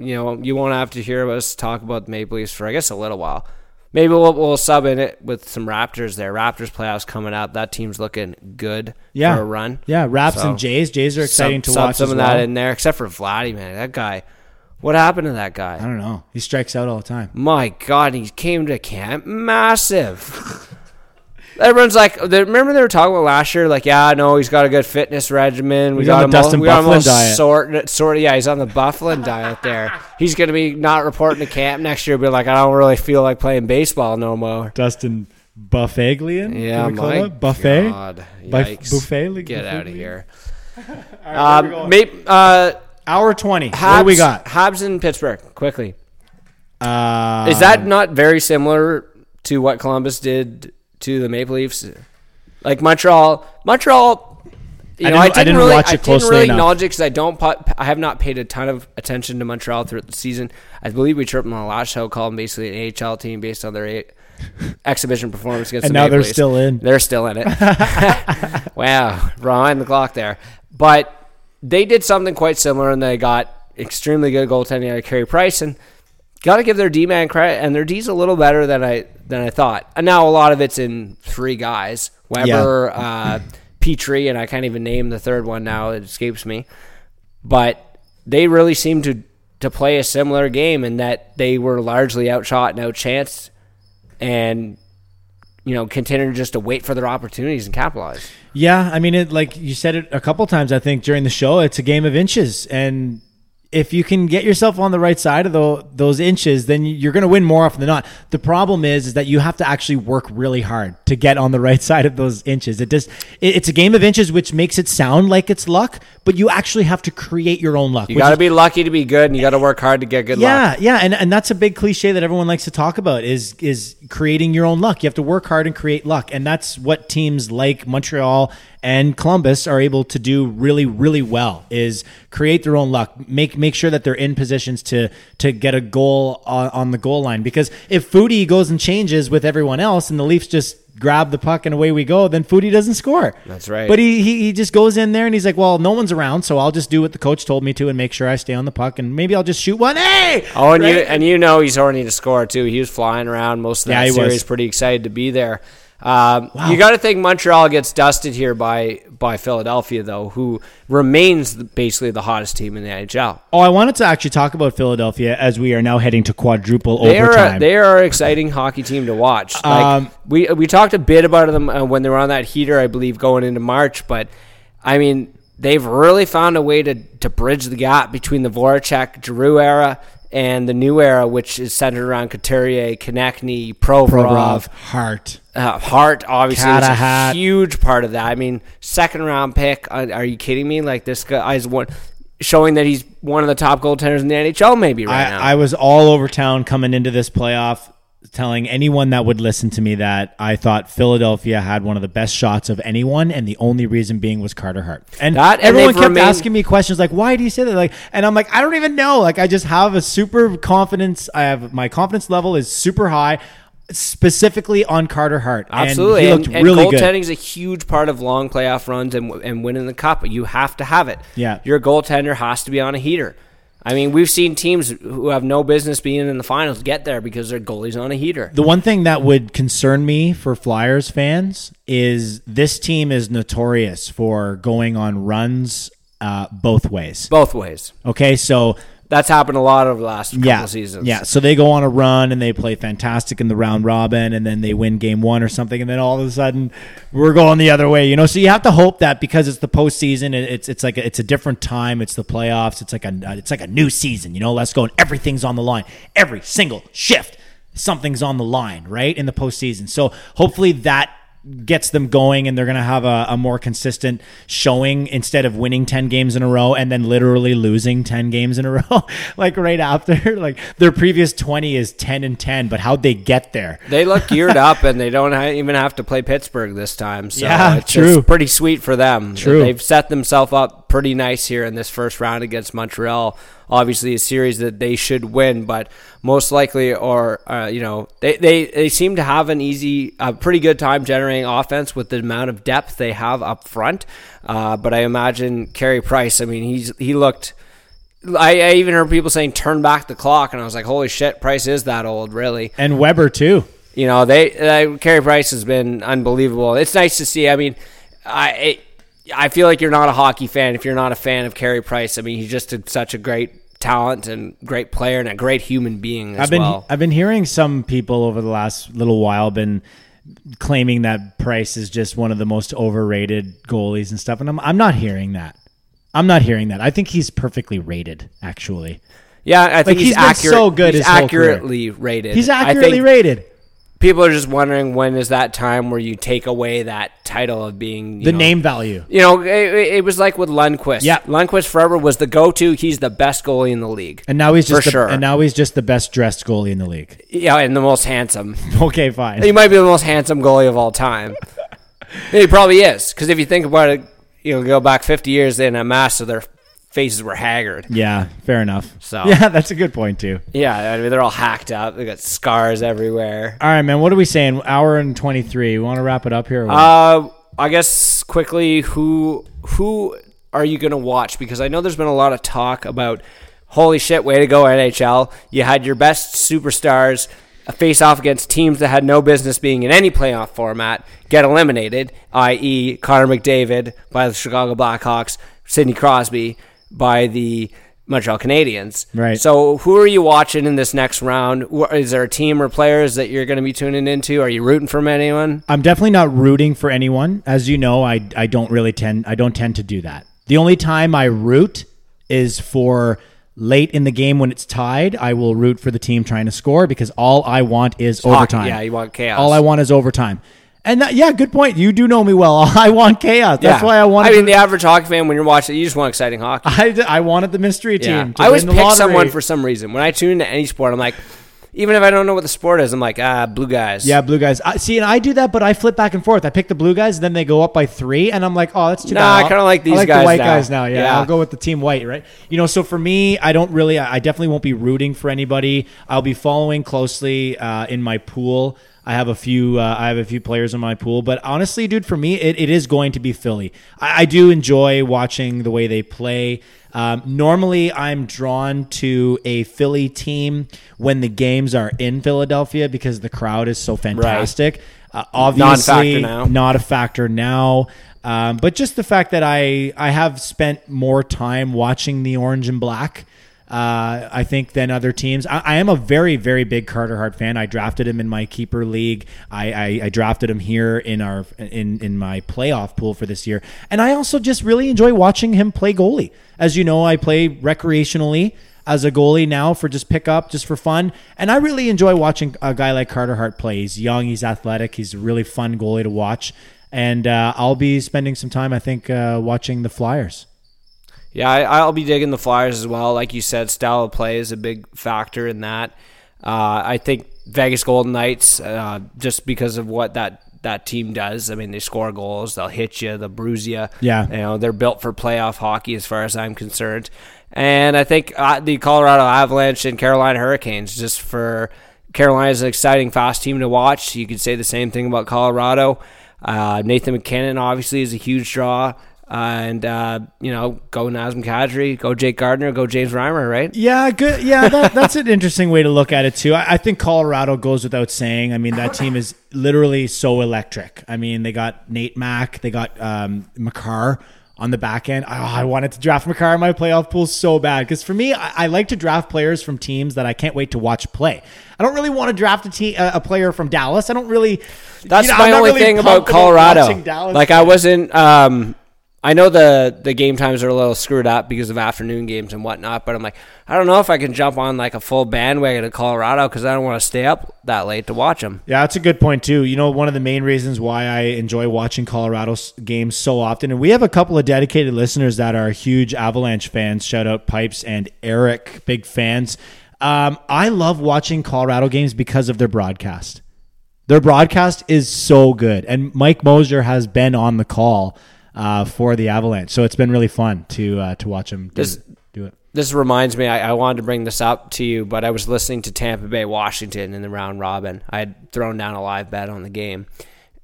you know, you won't have to hear us talk about the Maple Leafs for I guess a little while. Maybe we'll, we'll sub in it with some Raptors there. Raptors playoffs coming up. That team's looking good Yeah, for a run. Yeah, Raps So, and Jays. Jays are exciting sub, to sub watch. some of well. that in there, except for Vladdy, man. That guy. What happened to that guy? I don't know. He strikes out all the time. My God, he came to camp massive. Everyone's like, they, remember they were talking about last year, like, yeah, no, he's got a good fitness regimen. We He's got on the him all- Dustin we got him all Byfuglien diet. Sort, sort of, yeah, he's on the Byfuglien diet there. He's gonna be not reporting to camp next year, be like, I don't really feel like playing baseball no more. Dustin Byfuglien. Yeah, Can we call my it? buffet. God, yikes. buffet- Get out of here. where Um, maybe, uh, Hour twenty. Habs, what do we got? Habs in Pittsburgh, quickly. Uh, Is that not very similar to what Columbus did to the Maple Leafs? Like Montreal, Montreal. You I know, I didn't- I didn't really, watch it I didn't really enough. acknowledge it because I don't. I have not paid a ton of attention to Montreal throughout the season. I believe we tripped them on the last show, called them basically an AHL team based on their a- exhibition performance against. And the now Maple they're Leafs. still in. They're still in it. wow, rewind the clock there. But they did something quite similar, and they got extremely good goaltending out of Carey Price, and got to give their D man credit, and their D's a little better than I than I thought. And now a lot of it's in three guys: Weber, uh, Petry, and I can't even name the third one now. It escapes me. But they really seem to to play a similar game in that they were largely outshot and outchanced, and you know continued just to wait for their opportunities and capitalize. Yeah, I mean, it like you said it a couple times. I think during the show, it's a game of inches, and if you can get yourself on the right side of the, those inches, then you're going to win more often than not. The problem is, is that you have to actually work really hard to get on the right side of those inches. It just, it, it's a game of inches, which makes it sound like it's luck, but you actually have to create your own luck. You got to be lucky to be good, and you got to work hard to get good yeah, luck. Yeah, yeah, and and that's a big cliche that everyone likes to talk about is is creating your own luck. You have to work hard and create luck, and that's what teams like Montreal and Columbus are able to do really, really well is create their own luck, make make sure that they're in positions to to get a goal on, on the goal line. Because if Foudy goes and changes with everyone else, and the Leafs just grab the puck and away we go, then Foudy doesn't score. That's right. But he, he he just goes in there and he's like, well, no one's around, so I'll just do what the coach told me to and make sure I stay on the puck, and maybe I'll just shoot one. Hey! Oh, and you Right? and you know he's horny to score too. He was flying around most of Yeah, that was. series, pretty excited to be there. Um, You got to think Montreal gets dusted here by by Philadelphia, though, who remains basically the hottest team in the NHL. Oh, I wanted to actually talk about Philadelphia as we are now heading to quadruple They overtime. a, they are an exciting hockey team to watch. Like, Um, we we talked a bit about them uh, when they were on that heater, I believe, going into March. But I mean, they've really found a way to to bridge the gap between the Voracek Giroux era and the new era, which is centered around Couturier, Konecny, Provorov. Provorov, Hart. Uh, Hart obviously is a Catahat. huge part of that. I mean, second round pick. Uh, are you kidding me? Like this guy is one showing that he's one of the top goaltenders in the NHL, maybe right I, now. I was all over town coming into this playoff, telling anyone that would listen to me that I thought Philadelphia had one of the best shots of anyone, and the only reason being was Carter Hart. And That- everyone they've kept remained- asking me questions like, "Why do you say that?" Like, and I'm like, I don't even know. Like, I just have a super confidence. I have my confidence level is super high. Specifically on Carter Hart, Absolutely, and he looked and, and really good. goaltending is a huge part of long playoff runs and and winning the cup. You have to have it. Yeah. your goaltender has to be on a heater. I mean, we've seen teams who have no business being in the finals get there because their goalie's on a heater. The one thing that would concern me for Flyers fans is this team is notorious for going on runs uh, both ways. Both ways. Okay, so That's happened a lot over the last couple yeah, seasons. yeah. So they go on a run and they play fantastic in the round robin, and then they win game one or something, and then all of a sudden we're going the other way. You know, so you have to hope that because it's the postseason, it's it's like a, it's a different time. It's the playoffs. It's like a it's like a new season. You know, let's go and everything's on the line. Every single shift, something's on the line, right in the postseason. So hopefully that gets them going and they're going to have a, a more consistent showing instead of winning 10 games in a row and then literally losing 10 games in a row like right after like their previous 20 is 10 and 10 but how'd they get there They look geared up, and they don't ha- even have to play Pittsburgh this time. So Yeah, it's, true. pretty sweet for them. True. They've set themselves up pretty nice here in this first round against Montreal. Obviously, a series that they should win, but most likely, or uh, you know, they, they they seem to have an easy, a pretty good time generating offense with the amount of depth they have up front. Uh, but I imagine Carey Price. I mean, he's he looked. I, I even heard people saying turn back the clock, and I was like, "Holy shit, Price is that old, really?" and weber too You know, they uh, Carey Price has been unbelievable. It's nice to see. I mean, I it, I feel like you're not a hockey fan if you're not a fan of Carey Price. I mean, he's just a, such a great talent and great player and a great human being as i've been well. i've been hearing some people over the last little while been claiming that price is just one of the most overrated goalies and stuff and i'm, I'm not hearing that i'm not hearing that i think he's perfectly rated actually yeah, I think he's he's, been accurate. so good He's accurately rated. he's accurately rated People are just wondering when is that time where you take away that title of being you the know, name value You know, it, it was like with Lundqvist. Yeah. Lundqvist forever was the go-to. He's the best goalie in the league. And now he's just the, sure. and now he's just the best dressed goalie in the league. Yeah, and the most handsome. Okay, fine. He might be the most handsome goalie of all time. he probably is, because if you think about it, you know, go back 50 years in a mass, so their faces were haggard. Yeah, fair enough. So- yeah, that's a good point too. Yeah, I mean, they're all hacked up. They got scars everywhere. All right, man. What are we saying? Hour and twenty three. We want to wrap it up here. Uh, I guess quickly, who who are you going to watch? Because I know there's been a lot of talk about, holy shit, way to go NHL. You had your best superstars face off against teams that had no business being in any playoff format, get eliminated, i.e., Connor McDavid by the Chicago Blackhawks, Sidney Crosby by the Montreal Canadiens. Right. So, who are you watching in this next round? Is there a team or players that you're going to be tuning into? Are you rooting for anyone? I'm definitely not rooting for anyone. As you know, I I don't really tend I don't tend to do that. The only time I root is for late in the game when it's tied. I will root for the team trying to score because all I want is Hockey, overtime. yeah, you want chaos. All I want is overtime. And that, yeah, good point. You do know me well. I want chaos. That's Yeah. why I want. I mean, the average hockey fan, when you're watching, you just want exciting hockey. I, I wanted the mystery team. Yeah. I always pick someone for some reason. When I tune into any sport, I'm like, even if I don't know what the sport is, I'm like, ah, blue guys. Yeah, blue guys. I, see, and I do that, but I flip back and forth. I pick the blue guys, then they go up by three, and I'm like, oh, that's too Nah, bad. I kinda like these I like guys the white now. guys now. Yeah, Yeah. I'll go with the team white, right? You know, so for me, I don't really, I definitely won't be rooting for anybody. I'll be following closely uh, in my pool. I have a few, uh, I have a few players in my pool, but honestly, dude, for me, it, it is going to be Philly. I, I do enjoy watching the way they play. Um, normally, I'm drawn to a Philly team when the games are in Philadelphia because the crowd is so fantastic. Uh, obviously, now. not a factor now. Um, but just the fact that I I have spent more time watching the orange and black. Uh, I think than other teams. I, I am a very, very big Carter Hart fan. I drafted him in my keeper league. I, I, I drafted him here in our in in my playoff pool for this year, and I also just really enjoy watching him play goalie. As you know, I play recreationally as a goalie now for just pick up, just for fun. And I really enjoy watching a guy like Carter Hart play. He's young, he's athletic, he's a really fun goalie to watch. And uh, I'll be spending some time, I think, uh, watching the Flyers. Yeah, I, I'll be digging the Flyers as well. Like you said, style of play is a big factor in that. Uh, I think Vegas Golden Knights, uh, just because of what that that team does. I mean, they score goals, they'll hit you, they'll bruise you. Yeah. you know they're built for playoff hockey, as far as I'm concerned. And I think uh, the Colorado Avalanche and Carolina Hurricanes, just for Carolina's an exciting, fast team to watch. You could say the same thing about Colorado. Uh, Nathan MacKinnon obviously is a huge draw. And uh, you know, go Nazem Kadri, go Jake Gardiner, go James Reimer, right? Yeah, good. Yeah, that, that's an interesting way to look at it too. I, I think Colorado goes without saying. I mean, that team is literally so electric. I mean, they got Nate Mack, they got um, Makar on the back end. Oh, I wanted to draft Makar in my playoff pool so bad because for me, I, I like to draft players from teams that I can't wait to watch play. I don't really want to draft a a, a player from Dallas. I don't really. That's you know, my only really thing about Colorado. like I wasn't. Um, I know the the game times are a little screwed up because of afternoon games and whatnot, but I'm like, I don't know if I can jump on like a full bandwagon of Colorado because I don't want to stay up that late to watch them. Yeah, that's a good point too. You know, one of the main reasons why I enjoy watching Colorado games so often, and we have a couple of dedicated listeners that are huge Avalanche fans. Shout out Pipes and Eric, big fans. Um, I love watching Colorado games because of their broadcast. Their broadcast is so good, and Mike Mosier has been on the call uh, for the Avalanche, so it's been really fun to uh, to watch him do, This- do it. This reminds me, I, I wanted to bring this up to you, but I was listening to Tampa Bay, Washington in the round robin. I had thrown down a live bet on the game,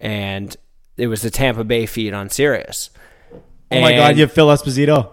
and it was the Tampa Bay feed on Sirius. Oh my God, you have Phil Esposito.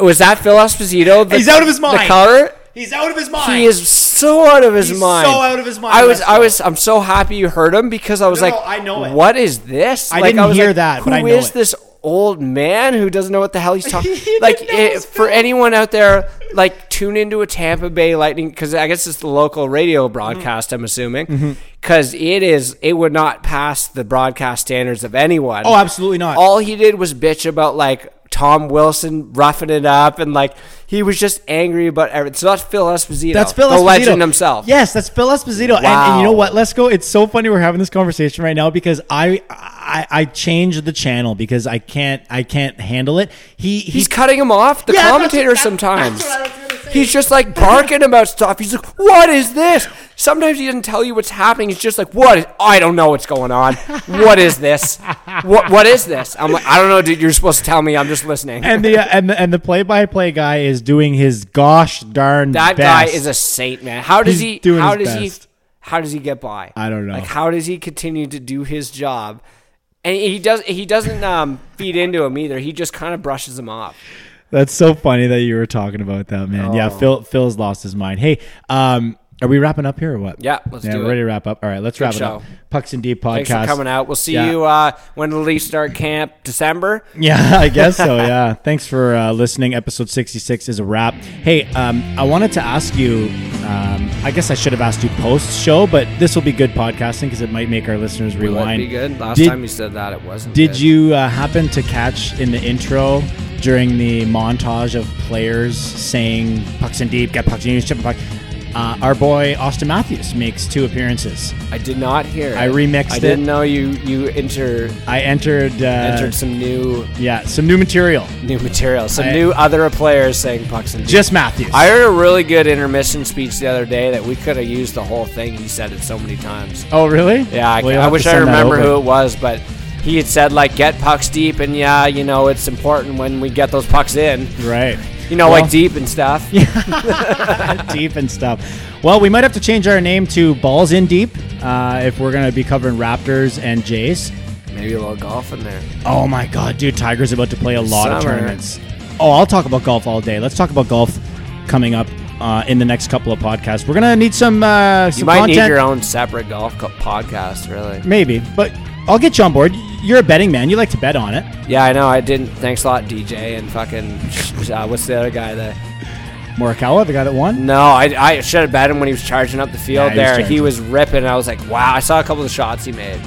was that Phil Esposito? The, He's out of his mind. The color. He's out of his mind. He is so out of his He's mind. so out of his mind, I was, I was, I'm so happy you heard him because I was No, like, no, I know it. What is this? I like, didn't was hear like, that, but I Who is this old man who doesn't know what the hell he's talking? He like, his for anyone out there, like, tune into a Tampa Bay Lightning because I guess it's the local radio broadcast. I'm assuming Mm-hmm. because it is, it would not pass the broadcast standards of anyone. Oh, absolutely not. All he did was bitch about like Tom Wilson roughing it up, and like he was just angry about everything. So that's Phil Esposito. That's Phil the Esposito. legend himself. Yes, that's Phil Esposito. And, and you know what? Let's go. It's so funny we're having this conversation right now because I I, I changed the channel because I can't I can't handle it. He He's cutting him off, the Yeah, commentator, that- sometimes. that's what I was say. He's just like barking about stuff. He's like, "What is this?" Sometimes he doesn't tell you what's happening. He's just like, "What? Is, I don't know what's going on. What is this? What? What is this?" I'm like, "I don't know, dude. You're supposed to tell me. I'm just listening." and the uh, and the, and the play by play guy is doing his gosh darn that best. guy is a saint, man. How does He's he? How does best. he? How does he get by? I don't know. Like, how does he continue to do his job? And he does. He doesn't um, feed into him either. He just kind of brushes him off. That's so funny that you were talking about that, man. Yeah, Oh. Phil Phil's lost his mind. Hey, um, Are we wrapping up here or what? Yeah, let's yeah, do we're it. ready to wrap up. All right, let's wrap it up. Pucks in Deep podcast. Thanks for coming out. We'll see Yeah. you uh, when the Leafs start camp December. Yeah, I guess so. Yeah. Thanks for uh, listening. Episode 66 is a wrap. Hey, um, I wanted to ask you. Um, I guess I should have asked you post show, but this will be good podcasting because it might make our listeners Will it rewind. be good? Last Did- time you said that, it wasn't. Did good. you uh, happen to catch in the intro during the montage of players saying pucks and deep, get pucks and chip a puck? Uh, our boy Auston Matthews makes two appearances. I did not hear. I it. remixed I it. I didn't know you you enter I entered, uh, entered some new yeah, some new material. new material, some I- new other players saying pucks and. Just Matthews. I heard a really good intermission speech the other day that we could have used the whole thing. He said it so many times. oh, really? Yeah, I, Well, I wish I remember who it was, but he had said like get pucks deep, and yeah, you know it's important when we get those pucks in. Right. You know, Well- like deep and stuff. Yeah. deep and stuff. Well, we might have to change our name to Balls in Deep uh, if we're going to be covering Raptors and Jays. Maybe a little golf in there. Oh my God, dude! Tiger's about to play a lot of tournaments. Oh, I'll talk about golf all day. Let's talk about golf coming up uh, in the next couple of podcasts. We're gonna need some uh, some You might content. need your own separate golf podcast, really. Maybe, but I'll get you on board. You're a betting man. You like to bet on it. Yeah, I know. I didn't. Thanks a lot, DJ, and fucking. Uh, what's the other guy that? Morikawa, the guy that won. No, I, I should have bet him when he was charging up the field Yeah, he was there. He was ripping. I was like, wow. I saw a couple of the shots he made,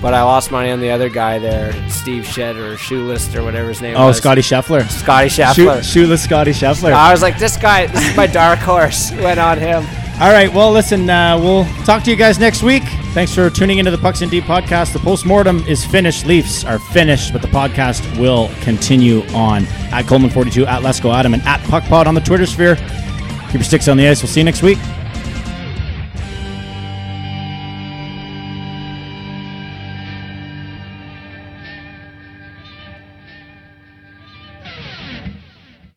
but I lost money on the other guy there, Steve Shed or Shoelist or whatever his name Oh, was. Scotty Scheffler. Scotty Shoe- Scheffler. shoeless Scotty Scheffler. I was like, this guy, this is my dark horse. Went on him. All right. Well, listen, uh, we'll talk to you guys next week. Thanks for tuning into the Pucks in Deep podcast. The postmortem is finished. Leafs are finished, but the podcast will continue on at Coleman42, at Let's Go Adam, and at PuckPod on the Twitter sphere. Keep your sticks on the ice. We'll see you next week.